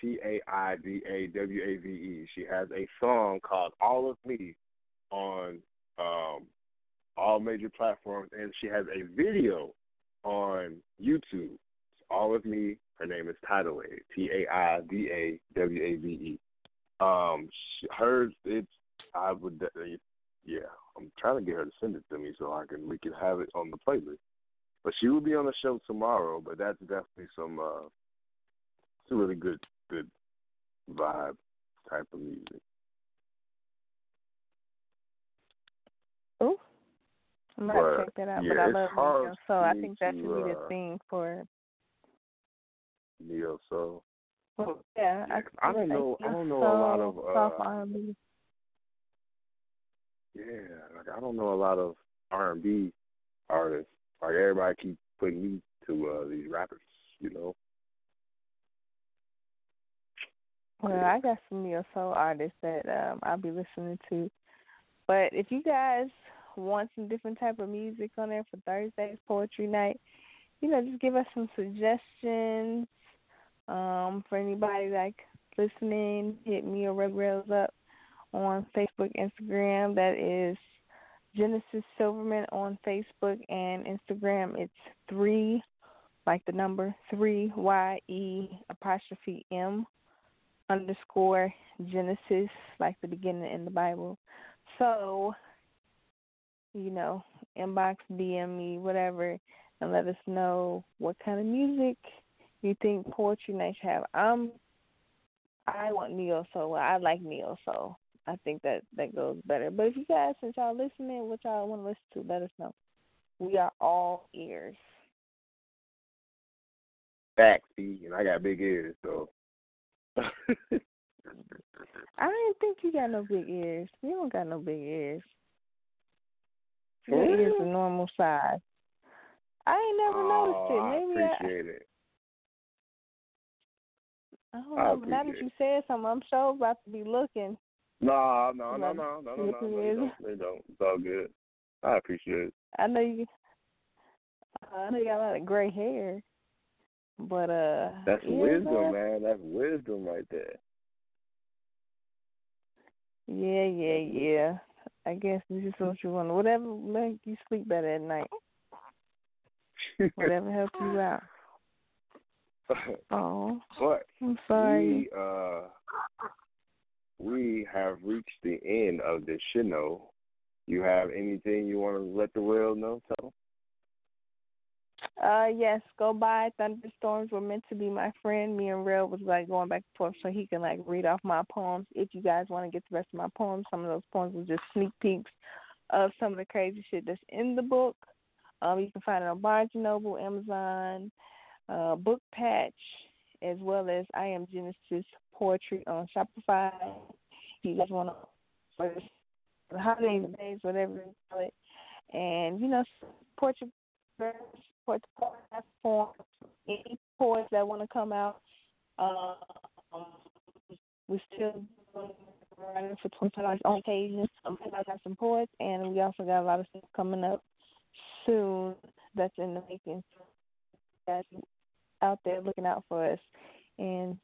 T A I D A W A V E. She has a song called All of Me on um all major platforms and she has a video on YouTube. It's all of me. Her name is Tidal Wave. T A I D A W A V E. Um she, hers it's I would de- yeah, I'm trying to get her to send it to me so I can we can have it on the playlist. But she will be on the show tomorrow, but that's definitely some uh it's a really good good vibe type of music. Ooh. I might But, check that out, yeah, but I love neo soul. I think that to, should be the uh, thing for Neo soul. well, yeah, Yeah, I, I don't know- I don't know a lot of, soft uh, R&B. Yeah, like I don't know a lot of R and B artists. Like everybody keep putting me to uh these rappers, you know. Well, I got some neo soul artists that um I'll be listening to. But if you guys want some different type of music on there for Thursday's poetry night, you know, just give us some suggestions. Um, for anybody like listening, hit me or Red Rails up on Facebook, Instagram. That is Genesis Silverman on Facebook and Instagram. It's three, like the number three Y E apostrophe M underscore Genesis, like the beginning in the Bible. So, you know, inbox, DM me, whatever, and let us know what kind of music you think Poetry Night should have. I'm, I want neo soul. I like neo soul. I think that that goes better. But if you guys, since y'all listening, what y'all want to listen to, let us know. We are all ears. Facts, and I got big ears, so I didn't think you got no big ears. You don't got no big ears. Your ears are normal size. I ain't never oh, noticed it. I Maybe I, appreciate it. I don't I know. But now that you said something, I'm sure about to be looking. No, no, no, no, no, no, no, no, they don't. They don't. It's all good. I appreciate it. I know you. I know you got a lot of gray hair, but uh, That's ears, wisdom, uh, man. That's wisdom right there. Yeah, yeah, yeah. I guess this is what you want. Whatever make you sleep better at night. Whatever helps you out. Oh, but I'm sorry. we uh we have reached the end of this show. You have anything you want to let the world know? Tell Uh, yes, go by. Thunderstorms were meant to be my friend. Me and Real was like going back and forth so he can like read off my poems. If you guys want to get the rest of my poems, some of those poems were just sneak peeks of some of the crazy shit that's in the book. Um, you can find it on Barnes and Noble, Amazon, uh, Book Patch, as well as I Am Genesis Poetry on Shopify. If you guys want to the holidays, days, whatever you call it, and you know, your support the platform. Any poets that want to come out, um, we're still running for twenty dollars on occasion. I got some poets, and we also got a lot of stuff coming up soon that's in the making. Guys out there looking out for us, and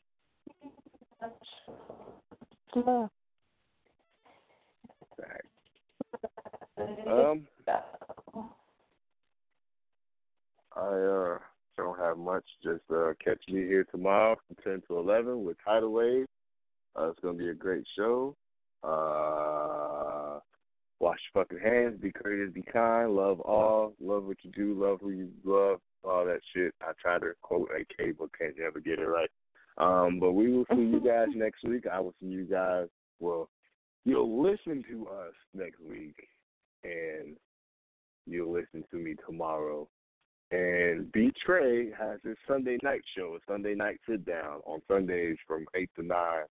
love. Um, I uh don't have much. Just uh catch me here tomorrow from ten to eleven with Tidal Wave. Uh, it's gonna be a great show. Uh, wash your fucking hands. Be courteous. Be kind. Love all. Love what you do. Love who you love. All that shit. I try to quote AK, but can't ever get it right. Um, but we will see you guys next week. I will see you guys. Well, you'll listen to us next week, and you'll listen to me tomorrow and B Trey has his Sunday night show, a Sunday night sit down on Sundays from eight to nine.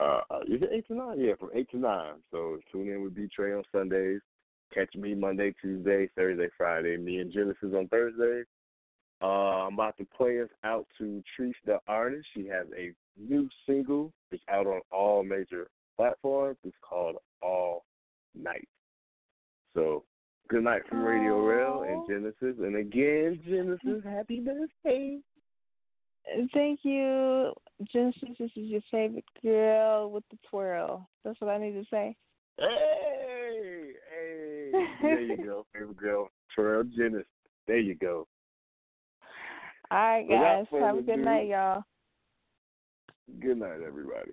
Uh, uh, is it eight to nine? Yeah, from eight to nine. So tune in with B Trey on Sundays. Catch me Monday, Tuesday, Thursday, Friday. Me and Genesis on Thursday. Uh, I'm about to play us out to Treese the Artist. She has a new single. It's out on all major platforms. It's called All Night. So Good night from Radio Rail and Genesis. And again, Genesis, happy birthday. Thank you. Genesis, this is your favorite girl with the twirl. That's what I need to say. Hey, hey. There you go, favorite girl. Twirl Genesis. There you go. All right, guys. Have a good night, y'all. Good night, everybody.